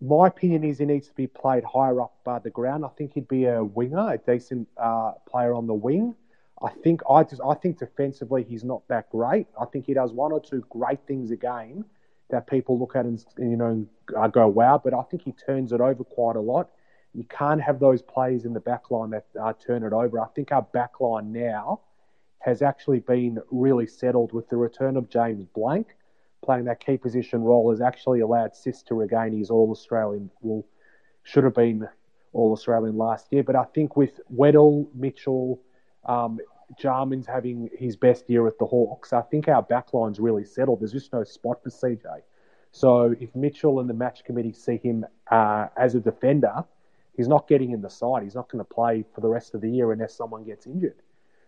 my opinion is he needs to be played higher up uh, the ground. I think he'd be a winger, a decent uh, player on the wing. I think I just I think defensively he's not that great. I think he does one or two great things a game that people look at and you know uh, go wow. But I think he turns it over quite a lot. You can't have those players in the back line that uh, turn it over. I think our back line now has actually been really settled with the return of James Blanck playing that key position role has actually allowed Sis to regain his All Australian. Well, should have been All Australian last year, but I think with Weddle, Mitchell, um, Jarman's having his best year at the Hawks, I think our backline's really settled. There's just no spot for CJ. So if Mitchell and the match committee see him uh, as a defender, he's not getting in the side. He's not going to play for the rest of the year unless someone gets injured.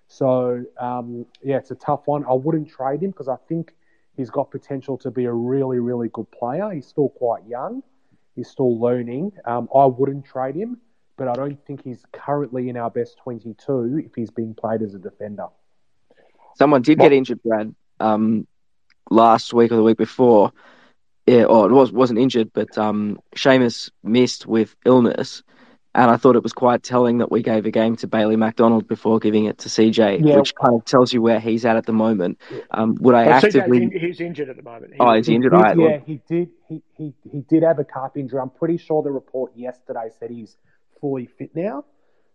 So um, yeah, it's a tough one. I wouldn't trade him because I think He's got potential to be a really, really good player. He's still quite young. He's still learning. Um, I wouldn't trade him, but I don't think he's currently in our best 22 if he's being played as a defender. Someone did get injured, Brad, um, last week or the week before. Yeah, or it was, wasn't injured, but um, Seamus missed with illness. And I thought it was quite telling that we gave a game to Bailey McDonald before giving it to CJ, yeah. which kind of tells you where he's at at the moment. Um, would I well, actively? He's injured at the moment. He, oh, he's injured. He did, yeah, he did. He, he he did have a calf injury. I'm pretty sure the report yesterday said he's fully fit now.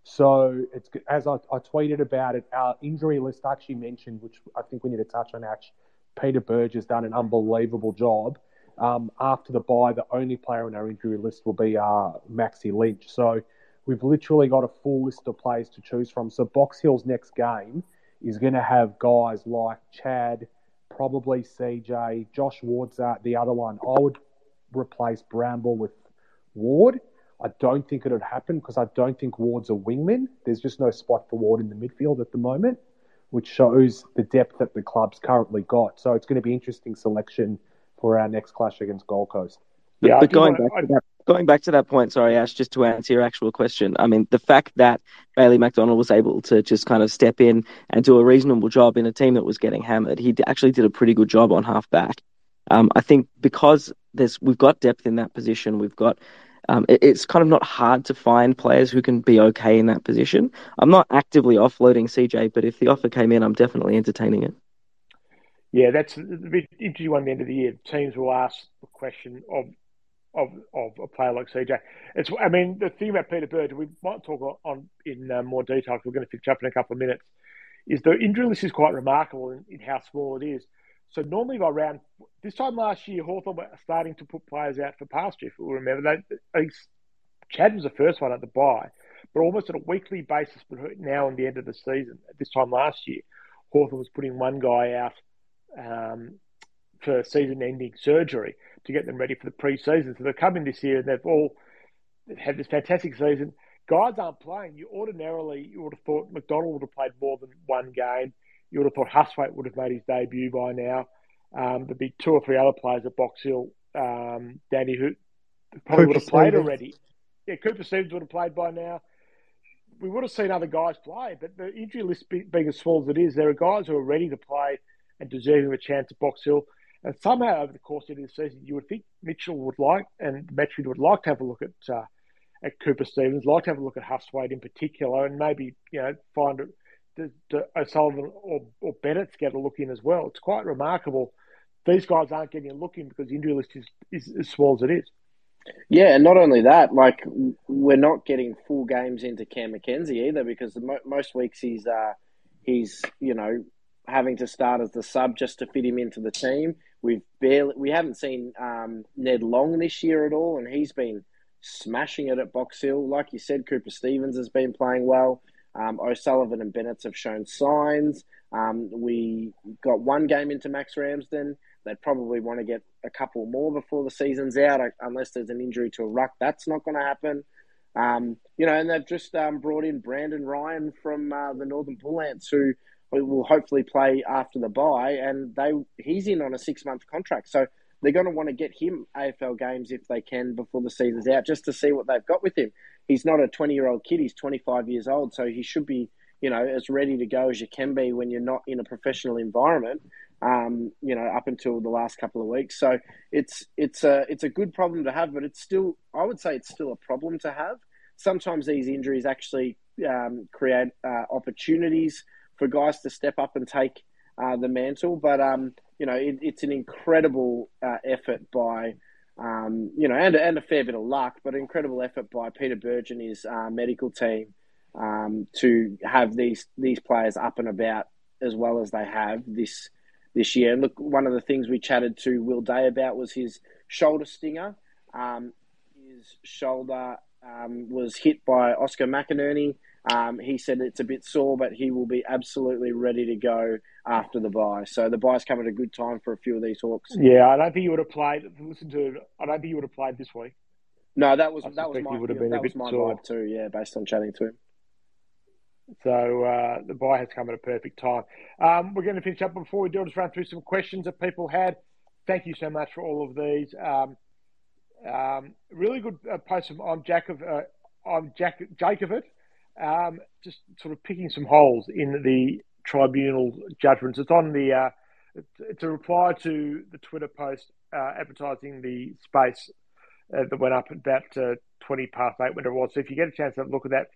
So it's as I, I tweeted about it. Our injury list actually mentioned, which I think we need to touch on. Actually, Peter Burge has done an unbelievable job um, after the bye, the only player on our injury list will be uh, Maxi Lynch. So we've literally got a full list of players to choose from. So Box Hill's next game is going to have guys like Chad, probably CJ, Josh Ward's the other one. I would replace Bramble with Ward. I don't think it would happen because I don't think Ward's a wingman. There's just no spot for Ward in the midfield at the moment, which shows the depth that the club's currently got. So it's going to be interesting selection for our next clash against Gold Coast. But, Yeah, I but going back to that, going back to that point, sorry, Ash, just to answer your actual question. I mean, the fact that Bailey McDonald was able to just kind of step in and do a reasonable job in a team that was getting hammered, he actually did a pretty good job on half back. Um, I think because there's we've got depth in that position, we've got. Um, it- it's kind of not hard to find players who can be okay in that position. I'm not actively offloading CJ, but if the offer came in, I'm definitely entertaining it. Yeah, that's a bit interesting one the end of the year. Teams will ask the question of of of a player like CJ. It's I mean the thing about Peter Bird, we might talk on, in uh, more detail because we're going to finish up in a couple of minutes. Is the injury list is quite remarkable in, in how small it is. So normally by round this time last year, Hawthorn were starting to put players out for pasture. If we remember, they, think Chad was the first one at the bye, but almost on a weekly basis. But now and the end of the season, at this time last year, Hawthorn was putting one guy out um, for season-ending surgery to get them ready for the pre-season. So they're coming this year and they've all had this fantastic season. Guys aren't playing. You ordinarily you would have thought McDonald would have played more than one game. You would have thought Hustwaite would have made his debut by now. Um, there'd be two or three other players at Box Hill, um, Danny, who probably Cooper would have played Stevens. already. Yeah, Cooper Stevens would have played by now. We would have seen other guys play, but the injury list be- being as small as it is, there are guys who are ready to play and deserving of a chance at Box Hill. And somehow over the course of the season, you would think Mitchell would like and Metry would like to have a look at uh, at Cooper Stevens, like to have a look at Hustwaite in particular, and maybe you know find the, O'Sullivan or, or Bennett to get a look in as well. It's quite remarkable. These guys aren't getting a look in because the injury list is, is as small as it is. Yeah, and not only that, like we're not getting full games into Cam McKenzie either because mo- most weeks he's uh, he's you know having to start as the sub just to fit him into the team. We've barely we haven't seen um, Ned Long this year at all, and he's been smashing it at Box Hill. Like you said, Cooper Stevens has been playing well. Um, O'Sullivan and Bennett have shown signs. Um, we got one game into Max Ramsden. They'd probably want to get a couple more before the season's out, uh, unless there's an injury to a ruck. That's not going to happen. Um, you know, and they've just um, brought in Brandon Ryan from uh, the Northern Bullants, who will hopefully play after the bye, and they he's in on a six month contract, so they're going to want to get him AFL games if they can before the season's out, just to see what they've got with him. He's not a twenty year old kid; he's twenty five years old, so he should be, you know, as ready to go as you can be when you're not in a professional environment. Um, you know, up until the last couple of weeks, so it's it's a it's a good problem to have, but it's still I would say it's still a problem to have. Sometimes these injuries actually um, create uh, opportunities for guys to step up and take uh, the mantle. But um, you know, it, it's an incredible uh, effort by um, you know, and and a fair bit of luck, but incredible effort by Peter Burge and his uh, medical team um, to have these these players up and about as well as they have this this year. And look, one of the things we chatted to Will Day about was his shoulder stinger. Um, his shoulder um, was hit by Oscar McInerney. Um, he said it's a bit sore, but he will be absolutely ready to go after the bye. So the bye's come at a good time for a few of these Hawks. Yeah, I don't think you would have played. Listen to, I don't think you would have played this week. No, that was I that was my would have been a that was bit my sore. vibe too. Yeah, based on chatting to him. So uh, the bye has come at a perfect time. Um, we're going to finish up before we do. I'll just run through some questions that people had. Thank you so much for all of these. Um, um, really good uh, post from on Jack of uh, on Jack Jacobit. Um, just sort of picking some holes in the tribunal judgments. It's on the. Uh, it's, a reply to the Twitter post uh, advertising the space uh, that went up about uh, twenty past eight, whatever it was. So if you get a chance to look at that,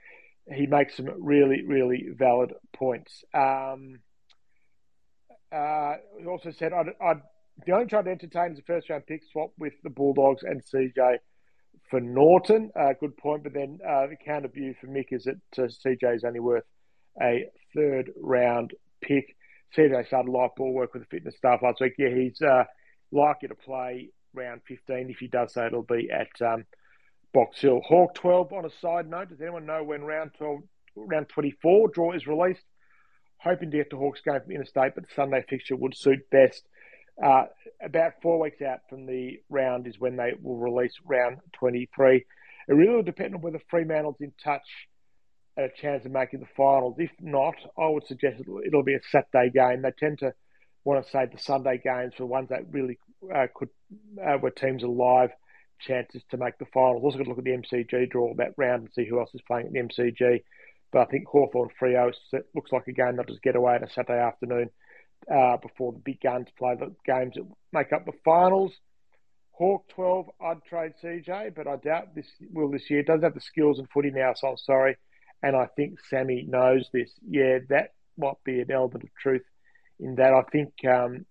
he makes some really, really valid points. Um, uh, he also said, I'd, I'd, the only try to entertain is a first round pick swap with the Bulldogs and CJ for Norton. Uh, good point, but then the counter view for Mick is that CJ is only worth a third round pick. CJ started light ball work with the fitness staff last week. Yeah, he's uh, likely to play round 15. If he does so, it'll be at um, Box Hill. Hawk 12 on a side note. Does anyone know when round 12, round 24 draw is released? Hoping to get to Hawks game from interstate, but Sunday fixture would suit best. Uh, about four weeks out from the round is when they will release round 23. It really will depend on whether Fremantle's in touch a chance of making the finals. If not, I would suggest it'll, be a Saturday game. They tend to want to save the Sunday games for ones that really uh, could, uh, where teams are live, chances to make the finals. Also, got to look at the MCG draw that round and see who else is playing at the MCG. But I think Hawthorn Freo looks like a game they'll just get away on a Saturday afternoon uh, before the big guns play the games that make up the finals. Hawk 12, I'd trade CJ, but I doubt this will this year. Doesn't have the skills and footy now, so I'm sorry. And I think Sammy knows this. Yeah, that might be an element of truth in that. I think um,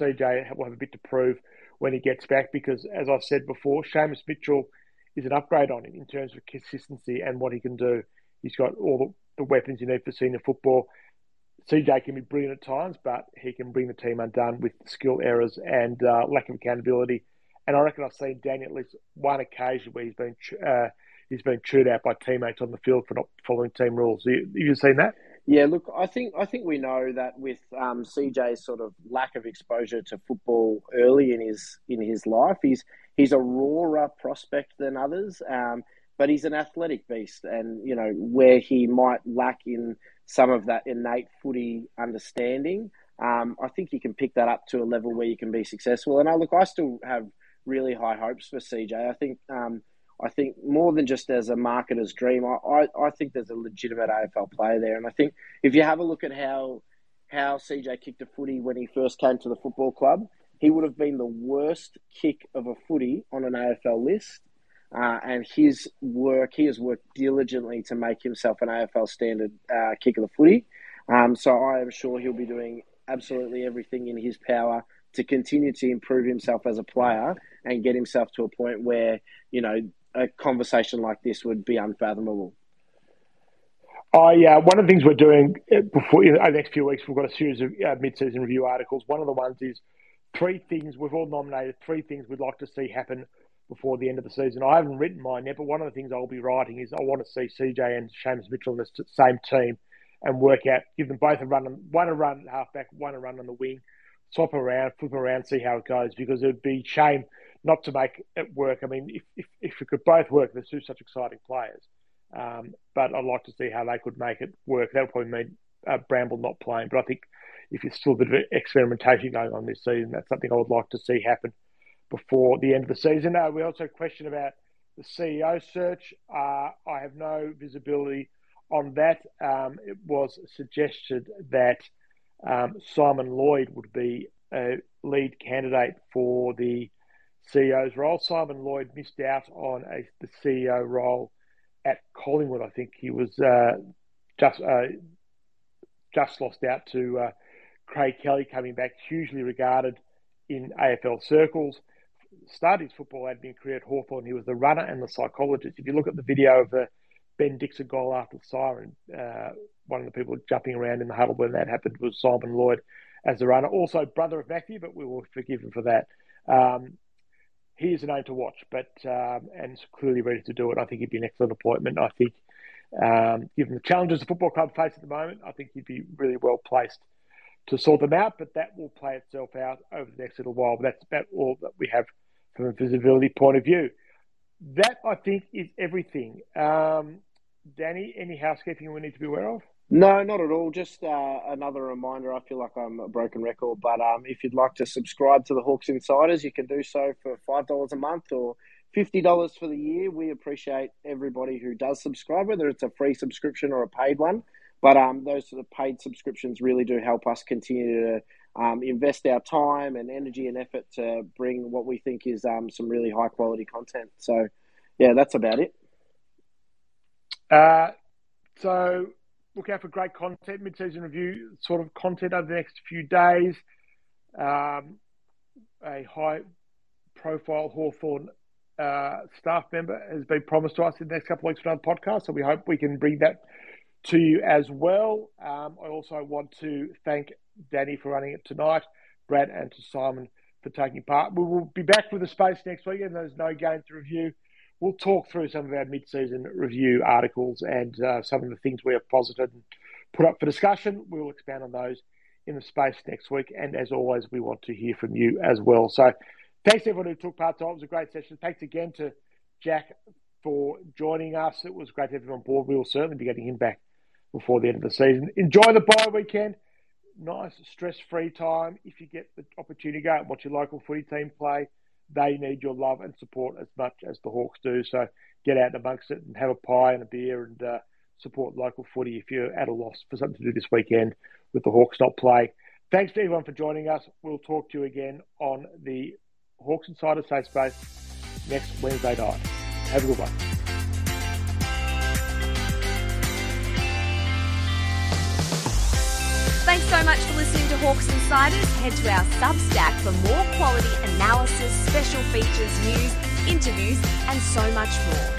CJ will have a bit to prove when he gets back because, as I've said before, Seamus Mitchell is an upgrade on him in terms of consistency and what he can do. He's got all the, the weapons you need for senior football. CJ can be brilliant at times, but he can bring the team undone with skill errors and uh, lack of accountability. And I reckon I've seen Danny at least one occasion where he's been uh, he's been chewed out by teammates on the field for not following team rules. Have you seen that? Yeah, look, I think I think we know that with um, CJ's sort of lack of exposure to football early in his in his life, he's he's a rawer prospect than others. Um, but he's an athletic beast, and you know where he might lack in some of that innate footy understanding. Um, I think you can pick that up to a level where you can be successful. And I look, I still have really high hopes for CJ. I think, um, I think more than just as a marketer's dream, I, I, I, think there's a legitimate AFL player there. And I think if you have a look at how how CJ kicked a footy when he first came to the football club, he would have been the worst kick of a footy on an AFL list. Uh, and his work, he has worked diligently to make himself an AFL standard uh, kick of the footy. Um, so I am sure he'll be doing absolutely everything in his power to continue to improve himself as a player and get himself to a point where, you know, a conversation like this would be unfathomable. I uh, one of the things we're doing uh, before in the next few weeks, we've got a series of uh, mid-season review articles. One of the ones is three things we've all nominated, three things we'd like to see happen before the end of the season. I haven't written mine yet, but one of the things I'll be writing is I want to see CJ and Seamus Mitchell in the same team and work out, give them both a run, one a run halfback, one a run on the wing, swap around, flip around, see how it goes. Because it would be shame not to make it work. I mean, if if, if it could both work, they're two such exciting players. Um, but I'd like to see how they could make it work. That would probably mean uh, Bramble not playing. But I think if it's still a bit of experimentation going on this season, that's something I would like to see happen before the end of the season. Uh, we also question about the CEO search. Uh, I have no visibility on that. Um, it was suggested that um, Simon Lloyd would be a lead candidate for the CEO's role. Simon Lloyd missed out on a, the CEO role at Collingwood. I think he was uh, just uh, just lost out to uh, Craig Kelly coming back, hugely regarded in AFL circles started his football admin career at Hawthorn. He was the runner and the psychologist. If you look at the video of the Ben Dixon goal after the siren, uh, one of the people jumping around in the huddle when that happened was Simon Lloyd as the runner. Also, brother of Matthew, but we will forgive him for that. Um, he is a name to watch, but um, and clearly ready to do it. I think he'd be an excellent appointment. I think, um, given the challenges the football club face at the moment, I think he'd be really well placed to sort them out. But that will play itself out over the next little while. But that's about all that we have from a visibility point of view. That, I think, is everything. Um, Danny, any housekeeping we need to be aware of? No, not at all. Just uh, another reminder. I feel like I'm a broken record, but um, if you'd like to subscribe to the Hawks Insiders, you can do so for five dollars a month or fifty dollars for the year. We appreciate everybody who does subscribe, whether it's a free subscription or a paid one. But um, those sort of paid subscriptions really do help us continue to um, invest our time and energy and effort to bring what we think is um, some really high quality content. So, yeah, that's about it. Uh, so, look out for great content, mid season review sort of content over the next few days. Um, a high profile Hawthorn uh, staff member has been promised to us in the next couple of weeks for another podcast. So, we hope we can bring that to you as well. Um, I also want to thank Danny for running it tonight, Brad and to Simon for taking part. We will be back with the space next week, and there's no game to review. We'll talk through some of our mid-season review articles and uh, some of the things we have posited and put up for discussion. We'll expand on those in the space next week. And as always, we want to hear from you as well. So thanks everyone who took part. It was a great session. Thanks again to Jack for joining us. It was great to have him on board. We will certainly be getting him back before the end of the season. Enjoy the bye weekend. Nice stress free time. If you get the opportunity to go and watch your local footy team play, they need your love and support as much as the Hawks do. So get out amongst it and have a pie and a beer and uh, support local footy if you're at a loss for something to do this weekend with the Hawks not play. Thanks to everyone for joining us. We'll talk to you again on the Hawks Insider Safe Space next Wednesday night. Have a good one. So much for listening to Hawks Insiders. Head to our Substack for more quality analysis, special features, news, interviews, and so much more.